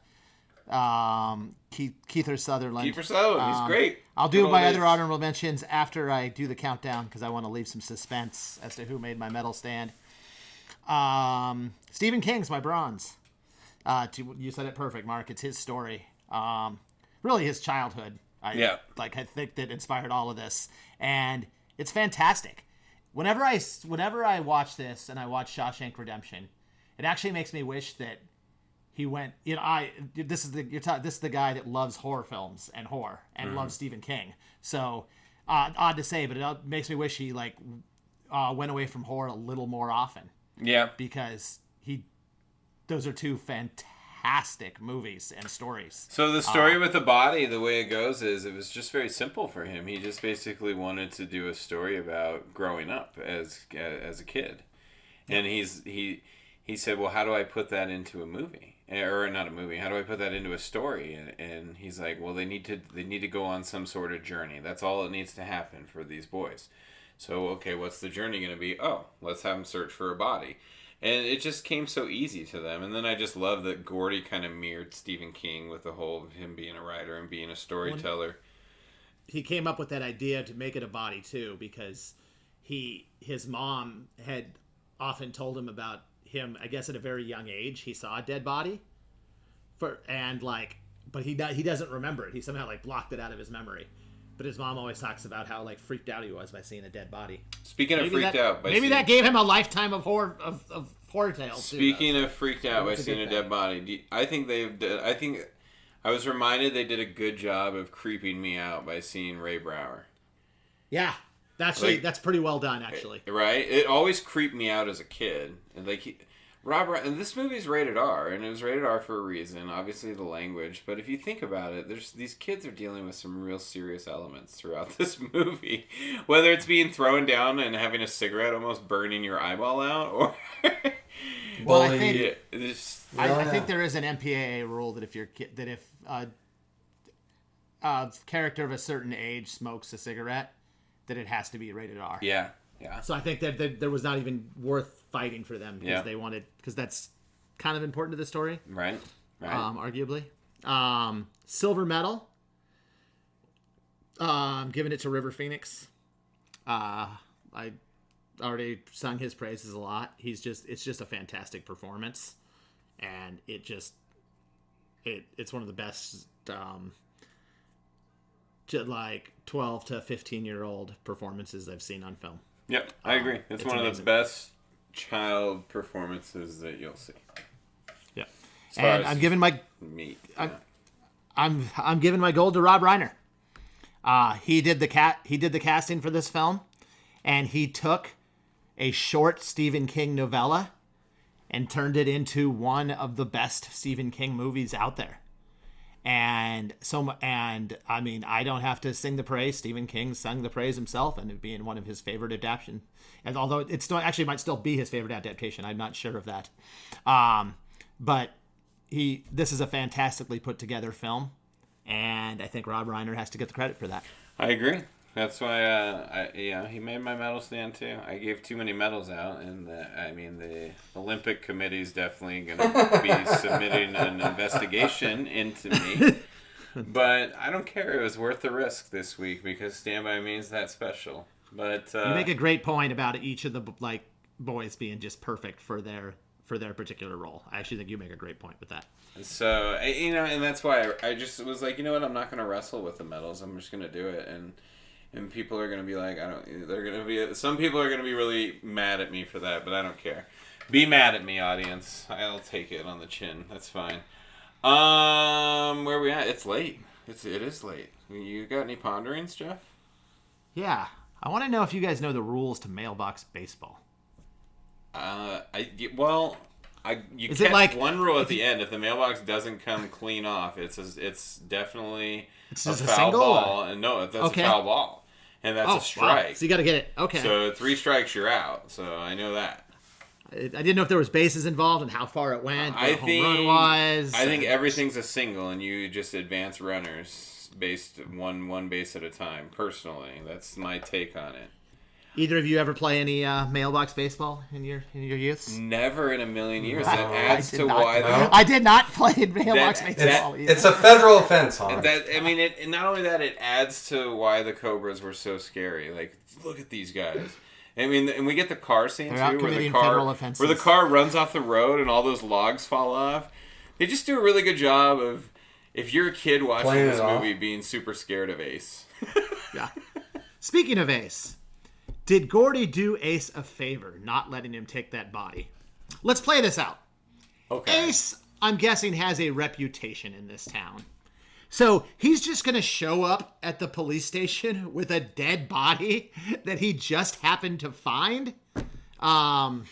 Um, Keith, Keither Sutherland. Kiefer Sutherland, he's Um, great. I'll do old my days. other honorable mentions after I do the countdown because I want to leave some suspense as to who made my medal stand. Um, Stephen King's my bronze. Uh, to, you said it perfect, Mark. It's his story. Um, really his childhood. I, Yeah. Like I think that inspired all of this, and it's fantastic. Whenever I whenever I watch this and I watch Shawshank Redemption, it actually makes me wish that he went. You know, I this is the you're ta- this is the guy that loves horror films and horror and loves Stephen King. So uh, odd to say, but it makes me wish he like uh, went away from horror a little more often Yeah. because he those are two fantastic movies and stories. So the story with the body, the way it goes is it was just very simple for him. He just basically wanted to do a story about growing up as as a kid, and he's he he said, "Well, how do I put that into a movie?" Eh, Or not a movie. How do I put that into a story? And, and he's like, "Well, they need to they need to go on some sort of journey. That's all it needs to happen for these boys." So okay, what's the journey going to be? Oh, let's have them search for a body. And it just came so easy to them. And then I just love that Gordy kind of mirrored Stephen King with the whole of him being a writer and being a storyteller. he came up with that idea to make it a body too because he his mom had often told him about him i guess at a very young age he saw a dead body for and like but he he doesn't remember it he somehow like blocked it out of his memory but his mom always talks about how like freaked out he was by seeing a dead body Speaking of freaked that, out by maybe seeing, that gave him a lifetime of horror of, of horror tales speaking though. of freaked out by a seeing a dead body, you- I think they've. I think I was reminded they did a good job of creeping me out by seeing Ray Brower. yeah that's Like- that's pretty well done actually Right? It always creeped me out as a kid. And like he, Rob, and this movie's rated R, and it was rated R for a reason. Obviously, the language. But if you think about it, there's these kids are dealing with some real serious elements throughout [laughs] this movie. Whether it's being thrown down and having a cigarette almost burning your eyeball out, or [laughs] Well, I Bullying. think- yeah, it's- I, Oh, I think there is an MPAA rule that if you're ki- that if a, a character of a certain age smokes a cigarette, that it has to be rated R. yeah, yeah. So I think that, that there was not even worth fighting for them because Yeah. they wanted because that's kind of important to the story, Right, right. um, arguably. Um, silver medal. Um, giving it to River Phoenix. Uh, I already sung his praises a lot. He's just it's just a fantastic performance, and it just it it's one of the best um, ju- like twelve to fifteen year old performances I've seen on film. yep, I agree. It's, Um, it's one of the best child performances that you'll see. Yeah, and I'm giving my meat. I'm- I'm I'm giving my gold to Rob Reiner. Uh, he did the cat he did the casting for this film, and he took a short Stephen King novella and turned it into one of the best Stephen King movies out there. And so and I mean I don't have to sing the praise. Stephen King sung the praise himself, and it being one of his favorite adaptation. And although it still actually might still be his favorite adaptation, I'm not sure of that. Um, but he this is a fantastically put together film and i think rob reiner has to get the credit for that I agree. That's why, uh, I, yeah, he made my medal stand too. I gave too many medals out, and the, I mean, the Olympic Committee is definitely going to be [laughs] submitting an investigation into me. [laughs] But I don't care. It was worth the risk this week because Stand By Me is that special. But uh, you make a great point about each of the like boys being just perfect for their for their particular role i actually think you make a great point with that So you know, and that's why I, I just was like, you know what, I'm not going to wrestle with the medals. I'm just going to do it, and and people are going to be like, I don't. They're going to be. Some people are going to be really mad at me for that, but I don't care. Be mad at me, audience. I'll take it on the chin. That's fine. Um, where we at? It's late. It's it is late. You got any ponderings, Jeff? yeah i want to know if you guys know the rules to mailbox baseball Uh, I well, I you Is catch like- one rule at the end. If the mailbox doesn't come clean off, it's it's definitely It's a just a foul single, ball. or- And no, that's Okay. a foul ball, and that's oh a wow. strike. so you got to get it okay So three strikes, you're out. So I know that. I, I didn't know if there was bases involved and how far it went I a think run was I think everything's a single, and you just advance runners based one one base at a time. Personally, that's my take on it. Either of you ever play any uh, mailbox baseball in your in your youths? Never in a million years. That adds to not- why. No. I did not play mailbox That- baseball. that- either. It's a federal offense, huh? That I mean, it and not only that, it adds to why the Cobras were so scary. Like, look at these guys. I mean, and we get the car scene They're too, where the car where the car runs off the road and all those logs fall off. They just do a really good job of if you're a kid watching Playing this it off. movie, being super scared of Ace. [laughs] Yeah. Speaking of Ace, did Gordy do Ace a favor not letting him take that body? Let's play this out. Okay. Ace, I'm guessing, has a reputation in this town. So he's just going to show up at the police station [laughs] with a dead body [laughs] that he just happened to find. Um,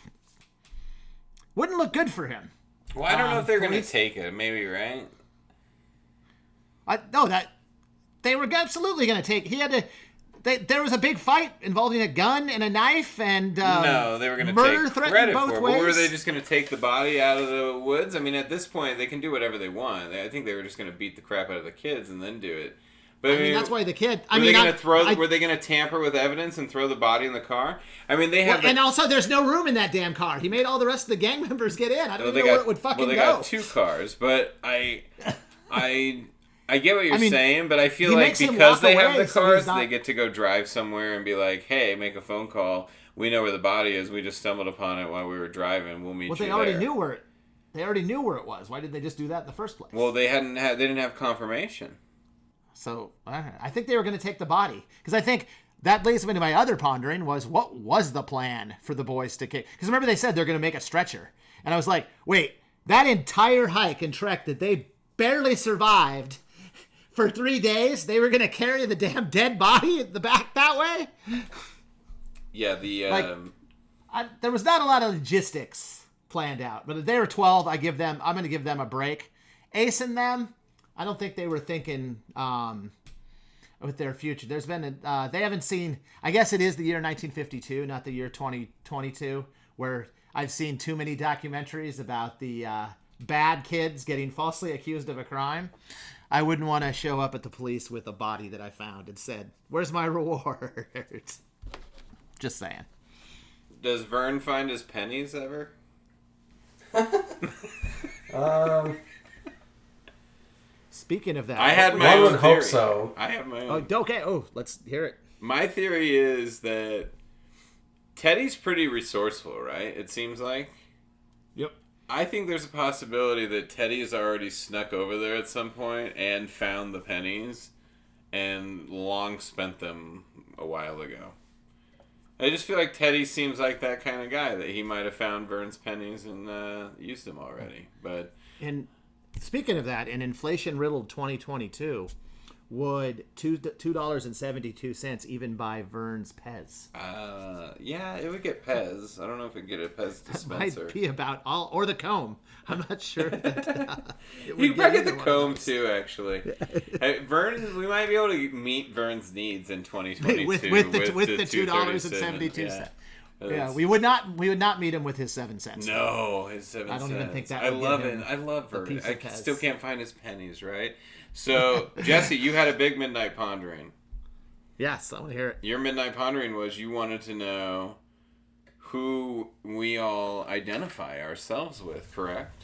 wouldn't look good for him. Well, I don't know Um, if they're gonna take it. Maybe right. I no that they were absolutely going to take. He had to. They, there was a big fight involving a gun and a knife and um, no, they were going to murder take threatened credit both for it. ways. But were they just going to take the body out of the woods? I mean, at this point, they can do whatever they want. I think they were just going to beat the crap out of the kids and then do it. But I mean, that's why the kid. I were mean, they going to throw? I- were they going to tamper with evidence and throw the body in the car? I mean, they have. and the, also, there's no room in that damn car. He made all the rest of the gang [laughs] members get in. I don't well, even know got, where it would fucking well, they go. got two cars, but I, I. [laughs] I get what you're I mean, saying, but I feel like because they have the cars, he's not- they get to go drive somewhere and be like, "Hey, make a phone call. We know where the body is. We just stumbled upon it while we were driving. We'll meet well, you they already there." knew where it. They already knew where it was. Why did they just do that in the first place? Well, they hadn't had. They didn't have confirmation. So I. I think they were going to take the body because I think that leads me to my other pondering was what was the plan for the boys to kick? Because remember they said they're going to make a stretcher, and I was like, wait, that entire hike and trek that they barely survived for three days, they were going to carry the damn dead body at the back that way. Yeah, the Like- um, I, there was not a lot of logistics planned out, but if they were 12, I give them. I'm going to give them a break. Ace and them, I don't think they were thinking um, with their future. There's been a, uh, they haven't seen. I guess it is the year 1952, not the year 2022, where I've seen too many documentaries about the uh, bad kids getting falsely accused of a crime. I wouldn't want to show up at the police with a body that I found and said, "Where's my [laughs] reward?" Just saying. does Vern find his pennies ever? [laughs] Um, Speaking of that, I had my One own would hope theory. so. I have my Oh, own. okay. Oh, let's hear it. My theory is that Teddy's pretty resourceful, right? It seems like. Yep. I think there's a possibility that Teddy's already snuck over there at some point and found the pennies and long spent them a while ago. I just feel like Teddy seems like that kind of guy that he might have found Vern's pennies and uh, used them already. But And speaking of that, in inflation riddled 2022, would two two dollars and seventy two cents even buy Vern's Pez? uh, yeah, it would get Pez. I don't know if it'd get a Pez [laughs] dispenser. Might be about all or the comb. I'm not sure. [laughs] That, uh, You could probably get the comb too, actually. [laughs] Hey, Vern, we might be able to meet Vern's needs in 2022 with with the with the two dollars seventy two yeah. Yeah, we would not we would not meet him with his seven cents. No, his seven I don't even cents. think that I would love him it. I love Vern. I still can't find his pennies, right? So, Jesse, you had a big midnight pondering. Yes, I want to hear it. Your midnight pondering was you wanted to know who we all identify ourselves with, correct?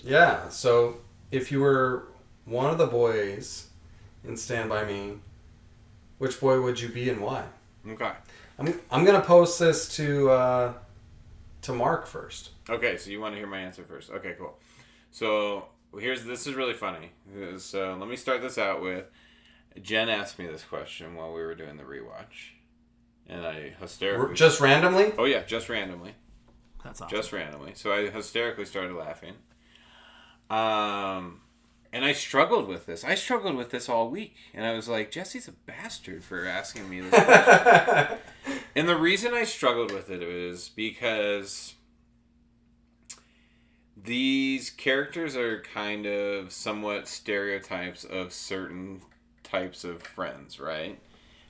yeah. So if you were one of the boys in Stand by Me, which boy would you be and why? Okay. I'm I'm gonna post this to uh, to Mark first. Okay, so you want to hear my answer first. Okay, cool. So here's this is really funny. So let me start this out with Jen asked me this question while we were doing the rewatch, and I hysterically Just randomly. oh yeah, just randomly, That's awesome. just randomly. So I hysterically started laughing. Um, and I struggled with this. I struggled with this all week, and I was like, Jesse's a bastard for asking me this. question. [laughs] and the reason I struggled with it is because these characters are kind of somewhat stereotypes of certain types of friends, right?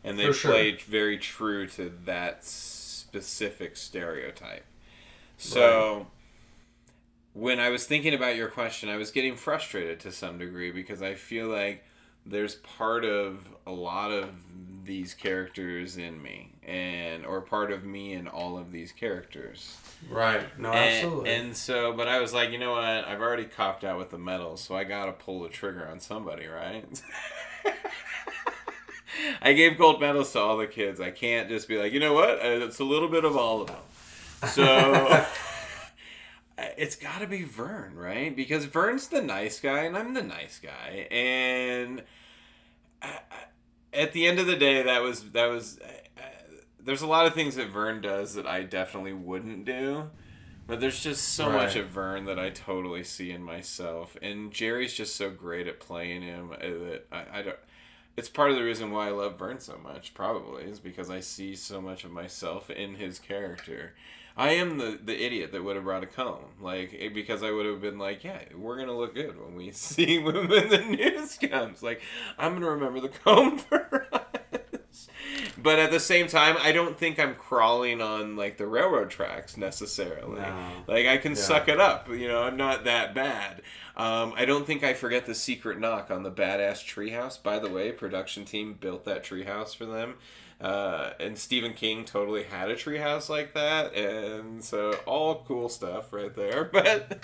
And they sure. play very true to that specific stereotype. So when I was thinking about your question, I was getting frustrated to some degree because I feel like there's part of a lot of these characters in me and or part of me in all of these characters. Right. No, And, absolutely. and so, but I was like, you know what? I've already copped out with the medals, so I gotta pull the trigger on somebody, right? [laughs] I gave gold medals to all the kids. I can't just be like, you know what? Uh, It's a little bit of all of them. So [laughs] it's got to be Vern, right? Because Vern's the nice guy, and I'm the nice guy, and I- I- at the end of the day, that was that was. Uh, there's a lot of things that Vern does that I definitely wouldn't do. But there's just so much of Vern that I totally see in myself, and Jerry's just so great at playing him uh, that I, I don't. It's part of the reason why I love Vern so much. Probably is because I see so much of myself in his character. I am the the idiot that would have brought a comb, like because I would have been like, yeah, we're gonna look good when we [laughs] see when the news comes. Like I'm gonna remember the comb [laughs] for us. But at the same time, I don't think I'm crawling on like the railroad tracks necessarily. No. Like I can Yeah. suck it up, you know. I'm not that bad. Um, I don't think I forget the secret knock on the badass treehouse. By the way, production team built that treehouse for them, uh, and Stephen King totally had a treehouse like that, and so all cool stuff right there. [laughs] But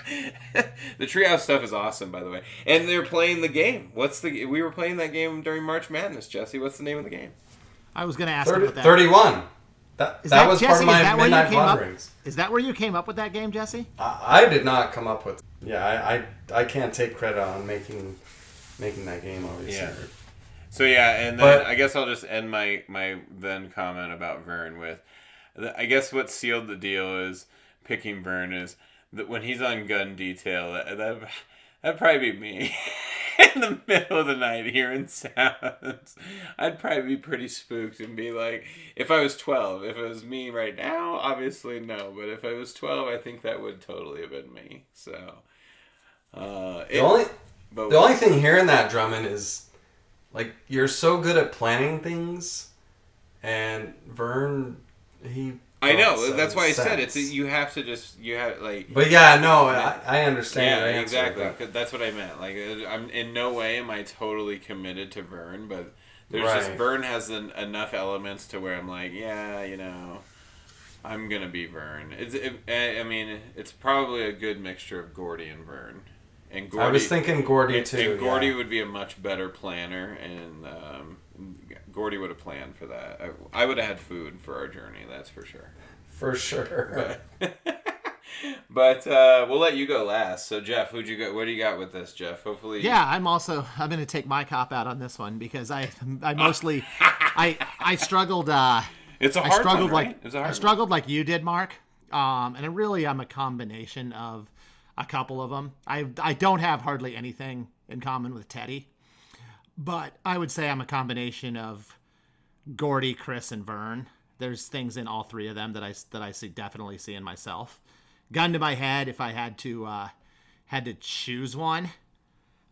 the treehouse stuff is awesome, by the way. And they're playing the game. What's the? We were playing that game during March Madness, Jesse. What's the name of the game? I was going to ask 30, about that. 31. That, Is that, was Jesse, part of my is that where you Midnight came up? Wanderings. Is that where you came up with that game, Jesse? I, I did not come up with. Yeah, I, I I can't take credit on making making that game. Obviously. Yeah. So yeah, and then But- I guess I'll just end my my then comment about Vern with, I guess what sealed the deal is picking Vern is that when he's on gun detail, that that that'd probably be me [laughs] in the middle of the night hearing sounds. I'd probably be pretty spooked and be like, if I was twelve, if it was me right now, obviously no, but if I was twelve, I think that would totally have been me. So. Uh, The only but the only thing hearing that Drummond is like you're so good at planning things, and Vern he. I know. That's why I said it's. sense. You have to just. You have like. But yeah, no, I, I understand. yeah, your answer with exactly. 'Cause That's what I meant. Like, uh, I'm in no way am I totally committed to Vern, but there's just Vern has an, enough elements to where I'm like, yeah, you know, I'm gonna be Vern. It's. It, I I mean, it's probably a good mixture of Gordy and Vern. And Gordy, I was thinking Gordy and, too. and Gordy yeah. would be a much better planner, and um, Gordy would have planned for that. I, I would have had food for our journey. That's for sure. for sure. But [laughs] uh, we'll let you go last. So Jeff, who'd you go? What do you got with this, Jeff? Hopefully, Yeah, I'm also I'm going to take my cop out on this one because I I mostly [laughs] I I struggled uh It's a I hard I struggled one, right? like It's a hard I one. struggled like you did, Mark. Um, and it really I'm a combination of a couple of them. I I don't have hardly anything in common with Teddy, but I would say I'm a combination of Gordy, Chris, and Vern. There's things in all three of them that I that I see definitely see in myself. Gun to my head, if I had to uh, had to choose one,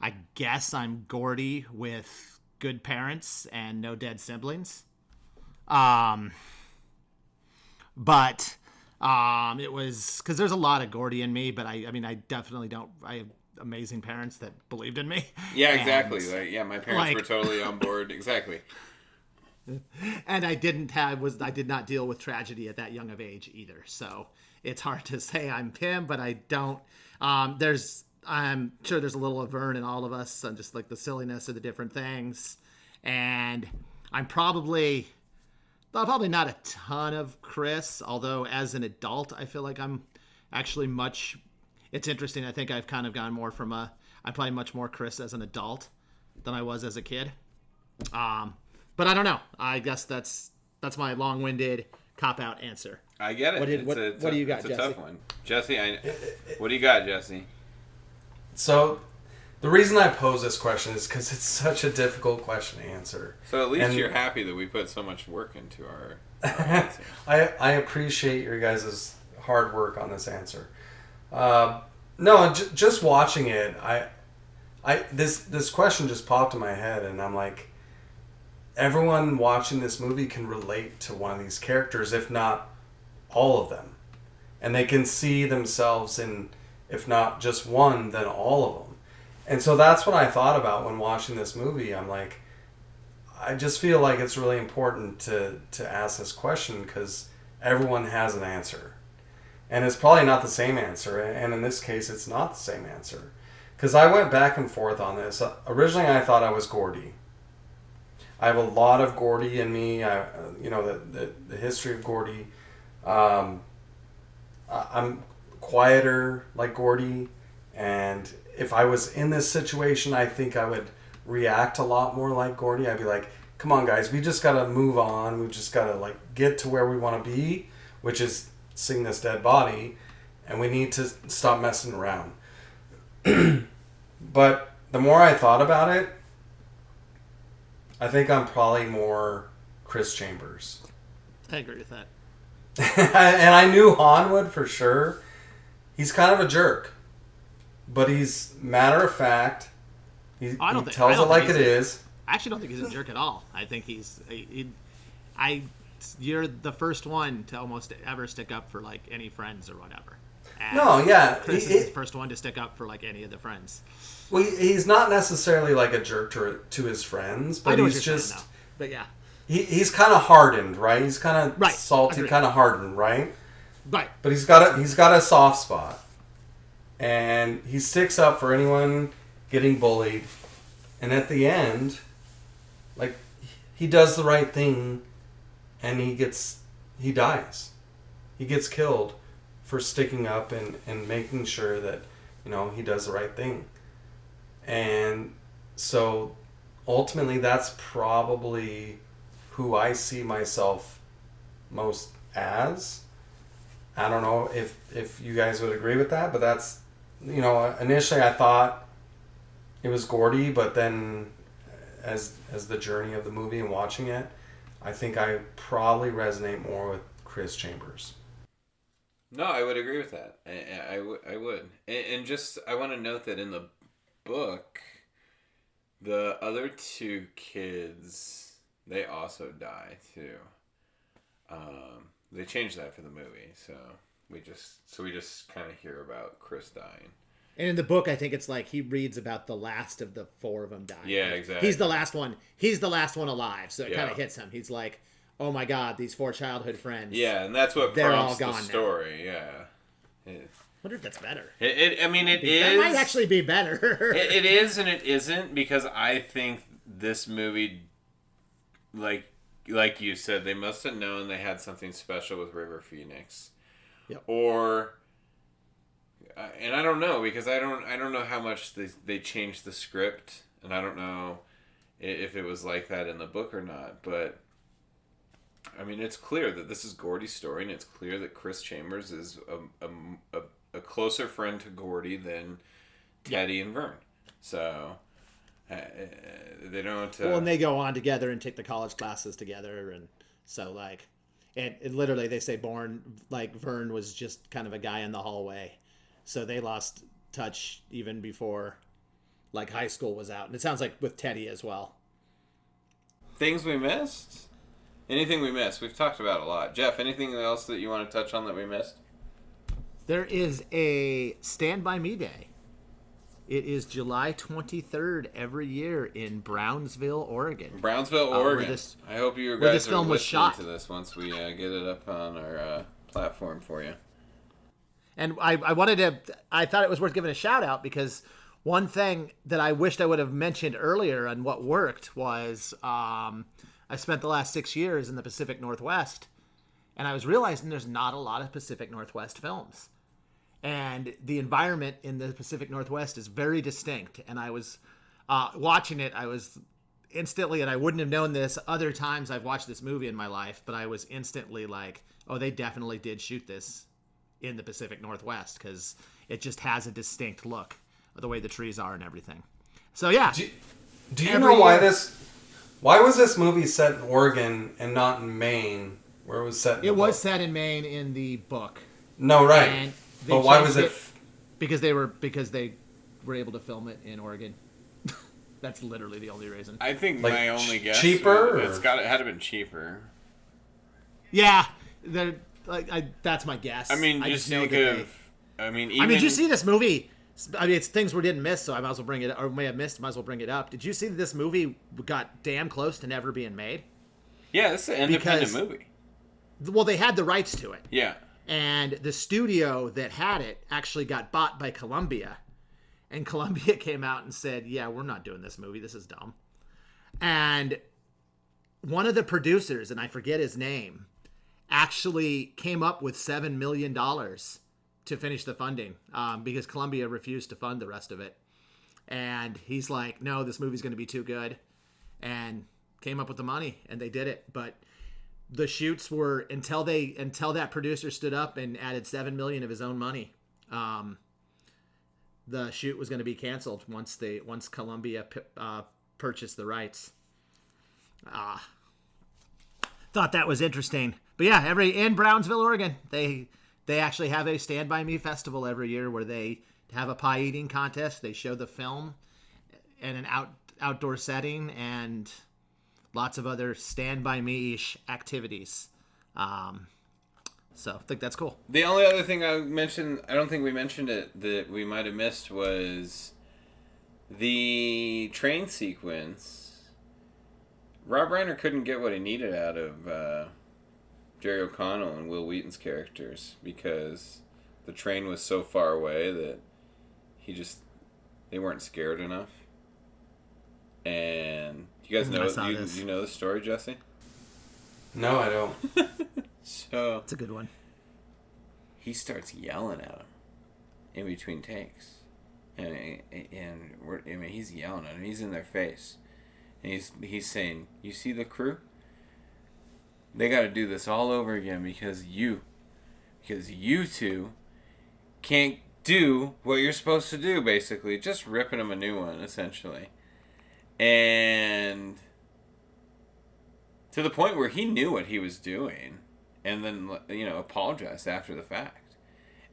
I guess I'm Gordy with good parents and no dead siblings. Um, but um, it was because there's a lot of Gordy in me, but I, I mean, I definitely don't. I have amazing parents that believed in me. Yeah, And- exactly. Like, yeah, my parents like- were totally on [laughs] board. Exactly. and I didn't have was I did not deal with tragedy at that young of age either. So it's hard to say I'm him, but I don't. Um, there's I'm sure there's a little of Vern in all of us, and just like the silliness of the different things. And I'm probably probably not a ton of Chris, although as an adult, I feel like I'm actually much. It's interesting. I think I've kind of gone more from a. I'm probably much more Chris as an adult than I was as a kid. Um, but I don't know. I guess that's that's my long-winded cop out answer. I get it. What did- It's what- a, what a- do you got, It's a Jesse? tough one, Jesse. I, what do you got, Jesse? So, the reason I pose this question is because it's such a difficult question to answer. So at least And- you're happy that we put so much work into our. [laughs] our. I I appreciate your guys' hard work on this answer. Uh, no, j- just watching it, I, I this this question just popped in my head, and I'm like, everyone watching this movie can relate to one of these characters, if not all of them, and they can see themselves in, if not just one, then all of them. And so that's what I thought about when watching this movie. I'm like, I just feel like it's really important to to ask this question because everyone has an answer, and it's probably not the same answer. And in this case, it's not the same answer because I went back and forth on this. Uh, Originally, I thought I was Gordy. I have a lot of Gordy in me. I, you know, the, the, the history of Gordy. Um, I'm quieter like Gordy, and if I was in this situation, I think I would react a lot more like Gordy. I'd be like, "Come on, guys, we just gotta move on. We just gotta like get to where we want to be, which is seeing this dead body, and we need to stop messing around." [clears throat] but the more I thought about it, I think I'm probably more Chris Chambers. I agree with that. [laughs] and I knew Han would for sure. He's kind of a jerk, but he's matter of fact. He, I don't he think- tells don't it like it he's- is. I actually don't think he's a jerk at all. I think he's, he, I, you're the first one to almost ever stick up for like any friends or whatever. And No, yeah, Chris he- is the first one to stick up for like any of the friends. Well, he's not necessarily like a jerk to to his friends, but he's just saying. But yeah, he, he's kind of hardened, right? He's kind of Right, salty, kind of hardened, right? right. But he's got a he's got a soft spot, and he sticks up for anyone getting bullied. And at the end, like he does the right thing, and he gets he dies. He gets killed for sticking up and and making sure that you know he does the right thing. And so ultimately, that's probably who I see myself most as. I don't know if if you guys would agree with that, but that's you know initially I thought it was Gordy, but then as as the journey of the movie and watching it, I think I probably resonate more with Chris Chambers. No, I would agree with that. I, I, would. And, and just, I want to note that in the book, the other two kids, they also die too. Um, they changed that for the movie, so we just, so we just kind of hear about Chris dying. And in the book, I think it's like he reads about the last of the four of them dying. Yeah, Like, exactly. He's the last one. He's the last one alive, so it Yeah. kind of hits him. He's like, "Oh my god, these four childhood friends." Yeah, and that's what They're all prompts the gone now. story. Yeah. It, wonder if that's better. it, it- I mean, it that is. might actually be better. [laughs] it, it is and it isn't because I think this movie, like like you said, they must have known they had something special with River Phoenix, Yep. or uh, and I don't know because I don't I don't know how much they they changed the script and I don't know if it was like that in the book or not, but. I mean, it's clear that this is Gordy's story, and it's clear that Chris Chambers is a, a, a, a closer friend to Gordy than Teddy and Vern. So uh, they don't. Uh, well, and they go on together and take the college classes together, and so like, and, and literally they say Born like Vern was just kind of a guy in the hallway, so they lost touch even before like high school was out, and it sounds like with Teddy as well. things we missed. Anything we missed? We've talked about a lot. Jeff, anything else that you want to touch on that we missed? There is a Stand By Me Day. It is July 23rd every year in Brownsville, Oregon. Brownsville, Uh, Oregon. this- I hope you guys this are film was shot. to this once we uh, get it up on our uh, platform for you. And I, I wanted to, I thought it was worth giving a shout out because one thing that I wished I would have mentioned earlier and what worked was um, I spent the last six years in the Pacific Northwest and I was realizing there's not a lot of Pacific Northwest films. And the environment in the Pacific Northwest is very distinct. And I was uh, watching it, I was instantly, and I wouldn't have known this other times I've watched this movie in my life, but I was instantly like, oh, they definitely did shoot this in the Pacific Northwest because it just has a distinct look, the way the trees are and everything. So yeah, Do, do you Every know why year. this? Why was this movie set in Oregon and not in Maine, where it was set? In it was book? set in Maine in the book. No, right. And they but why was it? Because they were because they were able to film it in Oregon. [laughs] That's literally the only reason. I think Like, my only ch- guess cheaper, was- It's or- got it had to been cheaper. Yeah, they're like I, that's my guess. I mean, I just know think that of. I mean, even, I mean, did you see this movie? I mean, it's things we didn't miss, so I might as well bring it, or may have missed, might as well bring it up. Did you see that this movie got damn close to never being made? Yeah, it's an independent Because- movie. Well, they had the rights to it, Yeah. And the studio that had it actually got bought by Columbia, and Columbia [laughs] came out and said, "Yeah, we're not doing this movie. This is dumb." And one of the producers, and I forget his name, actually came up with seven million dollars to finish the funding um, because Columbia refused to fund the rest of it. And he's like, "No, this movie's going to be too good," and came up with the money, and they did it. But the shoots were until they until that producer stood up and added seven million of his own money. Um, the shoot was going to be canceled once they once Columbia uh, purchased the rights. Ah, thought that was interesting. But yeah, every in Brownsville, Oregon, they they actually have a Stand by Me festival every year where they have a pie eating contest. They show the film in an out outdoor setting and lots of other Stand by Me ish activities. Um, so I think that's cool. The only other thing I mentioned, I don't think we mentioned it, that we might have missed was the train sequence. Rob Reiner couldn't get what he needed out of uh, Jerry O'Connell and Wil Wheaton's characters because the train was so far away that he just they weren't scared enough. And you guys know you, this. you know the story, Jesse. No, I don't. [laughs] So It's a good one. he starts yelling at him in between takes, and and we're, I mean he's yelling at him. He's in their face, and he's he's saying, "You see the crew? They got to do this all over again because you, because you two, can't do what you're supposed to do. Basically, just ripping him a new one, essentially, and." To the point where he knew what he was doing, and then you know apologized after the fact.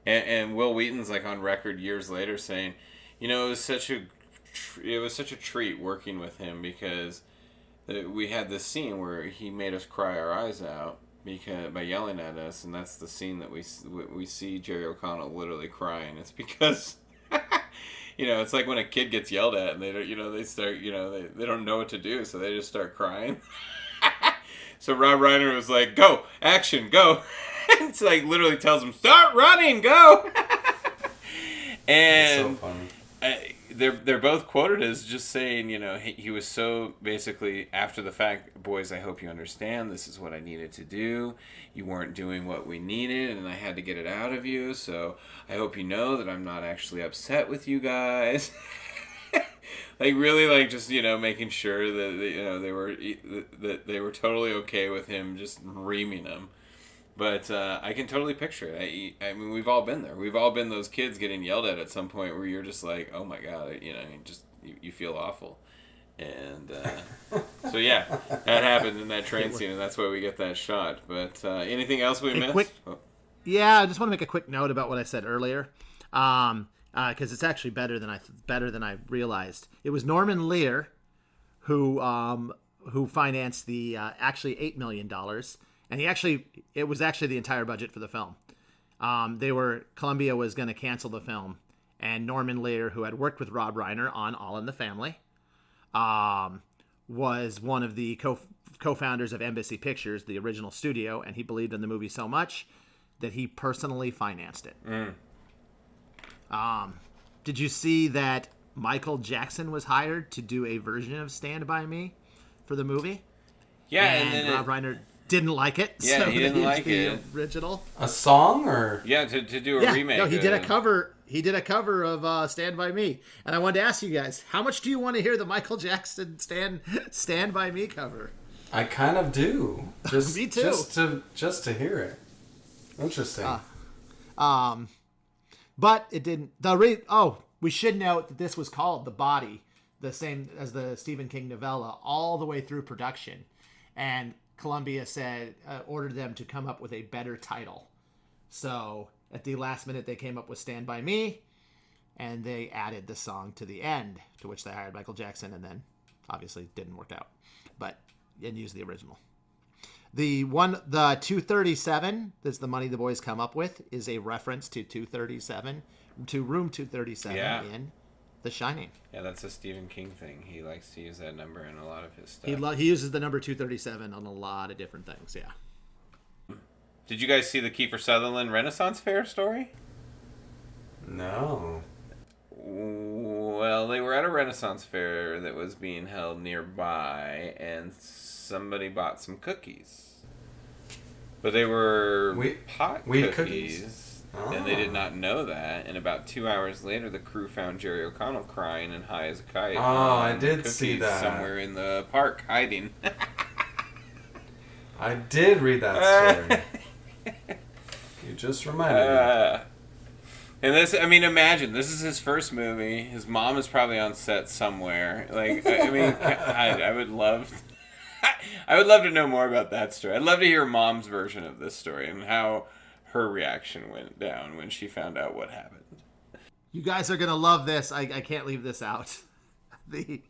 And, and Wil Wheaton's like on record years later saying, you know, it was such a it was such a treat working with him because we had this scene where he made us cry our eyes out because by yelling at us, and that's the scene that we we see Jerry O'Connell literally crying. It's because. [laughs] You know, it's like when a kid gets yelled at and they don't, you know, they start, you know, they, they don't know what to do, so they just start crying. [laughs] So Rob Reiner was like, "Go, action, go!" [laughs] it's like literally tells him, "Start running, go!" [laughs] And so and funny. uh, they're they're both quoted as just saying, you know, he, he was so basically after the fact, boys. I hope you understand. This is what I needed to do. You weren't doing what we needed, and I had to get it out of you. So I hope you know that I'm not actually upset with you guys. [laughs] like really like just you know making sure that you know they were that they were totally okay with him just reaming them but uh, I can totally picture it. I, I mean, we've all been there. We've all been those kids getting yelled at at some point where you're just like, oh my god, you know, you just you, you feel awful. And uh, so yeah, that happened in that train scene, and that's why we get that shot. But uh, anything else we Hey, missed? quick- Oh, Yeah, I just want to make a quick note about what I said earlier, um, because it's actually better than I better than I realized. It was Norman Lear who um, who financed the uh, actually eight million dollars, and he actually it was actually the entire budget for the film. Um, they were Columbia was going to cancel the film, and Norman Lear, who had worked with Rob Reiner on All in the Family, um, was one of the co co-founders of Embassy Pictures, the original studio, and he believed in the movie so much that he personally financed it. Um, did you see that Michael Jackson was hired to do a version of Stand by Me for the movie? yeah, and, and, then Rob it, Reiner didn't like it. Yeah, so he they didn't like the it. Original. A song or yeah to, to do a Yeah, remake. no, he did a cover. He did a cover of uh, "Stand by Me," and I wanted to ask you guys, how much do you want to hear the Michael Jackson "Stand Stand by Me" cover? I kind of do. [laughs] Just Me too. Just to just to hear it. Interesting. Um, but it didn't. The re- oh, we should note that this was called "The Body," the same as the Stephen King novella, all the way through production, and Columbia said uh, ordered them to come up with a better title. So at the last minute, they came up with "Stand by Me," and they added the song to the end, to which they hired Michael Jackson, and then obviously didn't work out, but and used the original. The one, the 237, that's the money the boys come up with, is a reference to 237, to room 237 Yeah. in The Shining. Yeah, that's a Stephen King thing. He likes to use that number in a lot of his stuff. He lo- he uses the number 237 on a lot of different things. Yeah. Did you guys see the Kiefer Sutherland Renaissance Fair story? No. Well, they were at a Renaissance fair that was being held nearby, and somebody bought some cookies. But they were Wheat- pot wheat cookies, cookies? and they did not know that. And about two hours later, the crew found Jerry O'Connell crying and high as a kite. Oh, I did see that. somewhere in the park hiding. [laughs] I did read that story. [laughs] you just reminded me. Uh, and this, I mean, imagine this is his first movie. His mom is probably on set somewhere. Like, I, I mean, [laughs] I, I would love, I would love to know more about that story. I'd love to hear mom's version of this story and how her reaction went down when she found out what happened. You guys are gonna love this. I, I can't leave this out. [laughs] The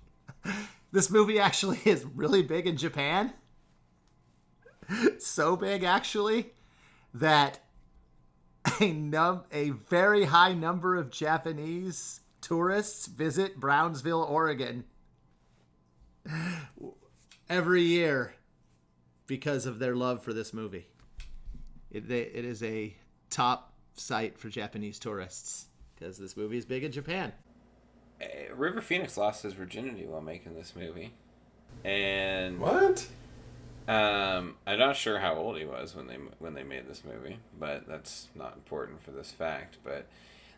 this movie actually [laughs] is really big in Japan. So big actually that a num a very high number of Japanese tourists visit Brownsville, Oregon every year because of their love for this movie. It, it is a top site for Japanese tourists because this movie is big in Japan. Uh, River Phoenix lost his virginity while making this movie, and What? Um, I'm not sure how old he was when they when they made this movie, but that's not important for this fact. But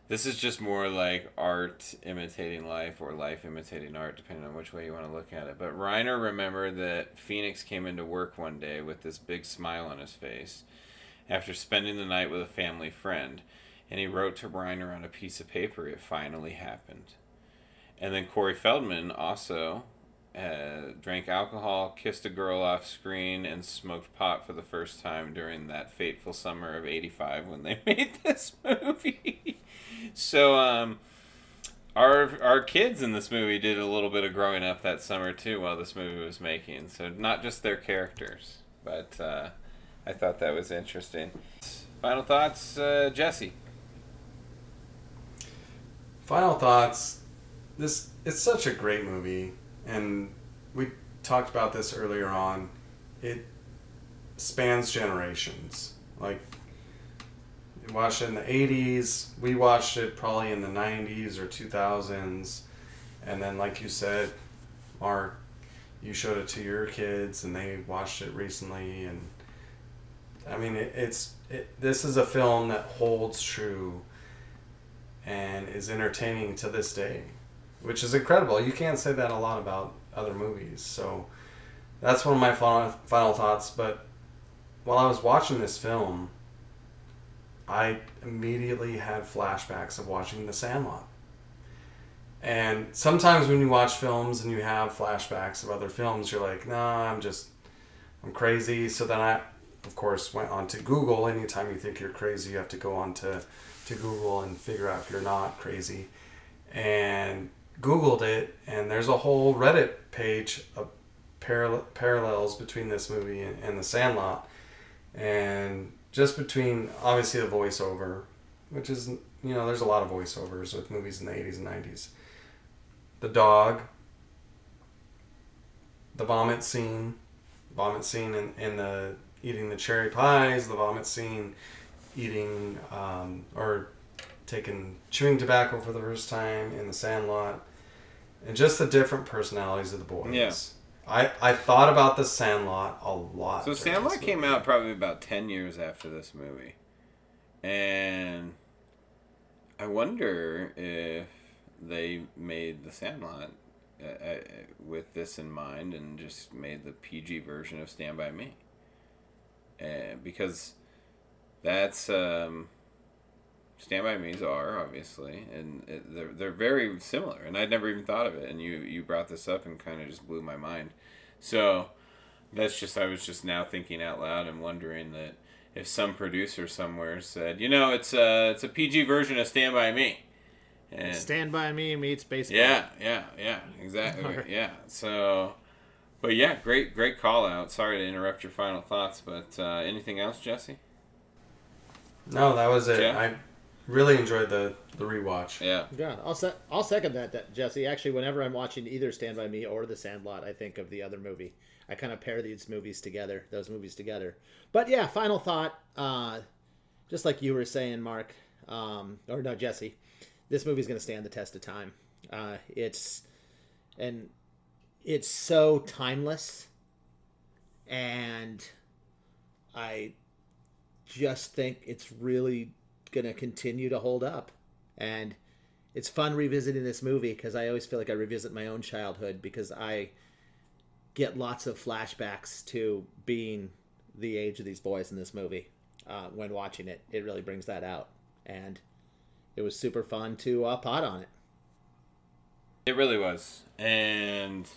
this is just more like art imitating life or life imitating art, depending on which way you want to look at it. But Reiner remembered that Phoenix came into work one day with this big smile on his face after spending the night with a family friend, and he wrote to Reiner on a piece of paper, "It finally happened." And then Corey Feldman also uh, drank alcohol, kissed a girl off screen, and smoked pot for the first time during that fateful summer of '85 when they [laughs] made this movie. so, um, our our kids in this movie did a little bit of growing up that summer too, while this movie was making. So, not just their characters, but uh, I thought that was interesting. Final thoughts, uh, Jesse. Final thoughts. This it's such a great movie, and we talked about this earlier on. It spans generations. Like we watched it in the '80s. We watched it probably in the '90s or 2000s, and then, like you said, Mark, you showed it to your kids, and they watched it recently. And mean, it, it's it, this is a film that holds true and is entertaining to this day, which is incredible. You can't say that a lot about other movies. So that's one of my final, final thoughts. But while I was watching this film, I immediately had flashbacks of watching The Sandlot. And sometimes when you watch films and you have flashbacks of other films, you're like, nah, I'm just, I'm crazy. So then I, of course, went on to Google. Anytime you think you're crazy, you have to go on to, to Google and figure out if you're not crazy. And Googled it, and there's a whole Reddit page of paral- parallels between this movie and, and The Sandlot. And just between, obviously, the voiceover, which is, you know, there's a lot of voiceovers with movies in the 80s and 90s. The dog, the vomit scene, vomit scene in, in the eating the cherry pies, the vomit scene eating um, or taking chewing tobacco for the first time in the Sandlot, and just the different personalities of the boys. Yeah. I, I thought about the Sandlot a lot. So Sandlot came out probably about ten years after this movie, and I wonder if they made the Sandlot uh, uh, with this in mind and just made the PG version of Stand by Me, uh, because that's um, Stand by Me's are obviously, and it, they're they're very similar. And I'd never even thought of it, and you you brought this up and kind of just blew my mind. So that's just I was just now thinking out loud and wondering that if some producer somewhere said, you know, it's a it's a PG version of Stand by Me, and Stand by Me meets baseball. yeah, yeah, yeah, exactly, [laughs] yeah. So, but yeah, great great call out. Sorry to interrupt your final thoughts, but uh, anything else, Jesse? No, that was it. Yeah. I really enjoyed the the rewatch. Yeah. Yeah, I'll se- I'll second that, that, Jesse. Actually, whenever I'm watching either Stand by Me or The Sandlot, I think of the other movie. I kind of pair these movies together, those movies together. But yeah, final thought. Uh, just like you were saying, Mark, um, or no, Jesse, this movie's going to stand the test of time. Uh, it's and it's so timeless, and I just think it's really going to continue to hold up and it's fun revisiting this movie because I always feel like I revisit my own childhood because I get lots of flashbacks to being the age of these boys in this movie uh, when watching it. It really brings that out, and it was super fun to uh, pot on it. It really was, and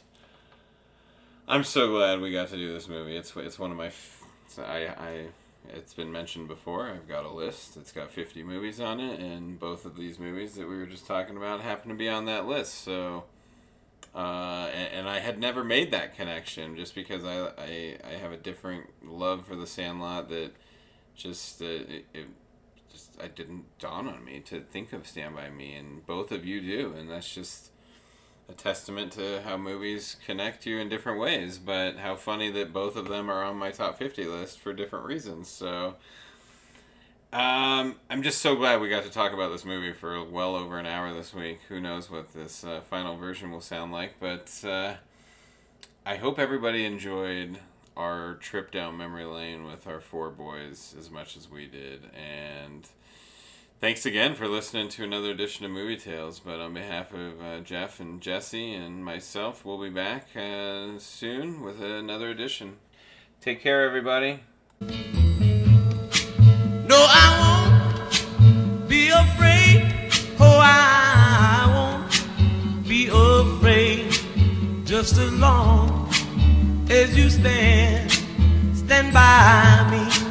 I'm so glad we got to do this movie. It's it's one of my, f- I I it's been mentioned before. I've got a list. It's got 50 movies on it, and both of these movies that we were just talking about happen to be on that list. So, uh, and, and I had never made that connection just because I, I, I have a different love for The Sandlot that just uh, it, it just I didn't dawn on me to think of Stand by Me, and both of you do, and that's just a testament to how movies connect you in different ways, but how funny that both of them are on my top 50 list for different reasons. So, um, I'm just so glad we got to talk about this movie for well over an hour this week. Who knows what this uh, final version will sound like, but uh, I hope everybody enjoyed our trip down memory lane with our four boys as much as we did. And Thanks again for listening to another edition of Movie Tales. But on behalf of uh, Jeff and Jesse and myself, we'll be back uh, soon with another edition. Take care, everybody. No, I won't be afraid. Oh, I won't be afraid. Just as long as you stand, stand by me.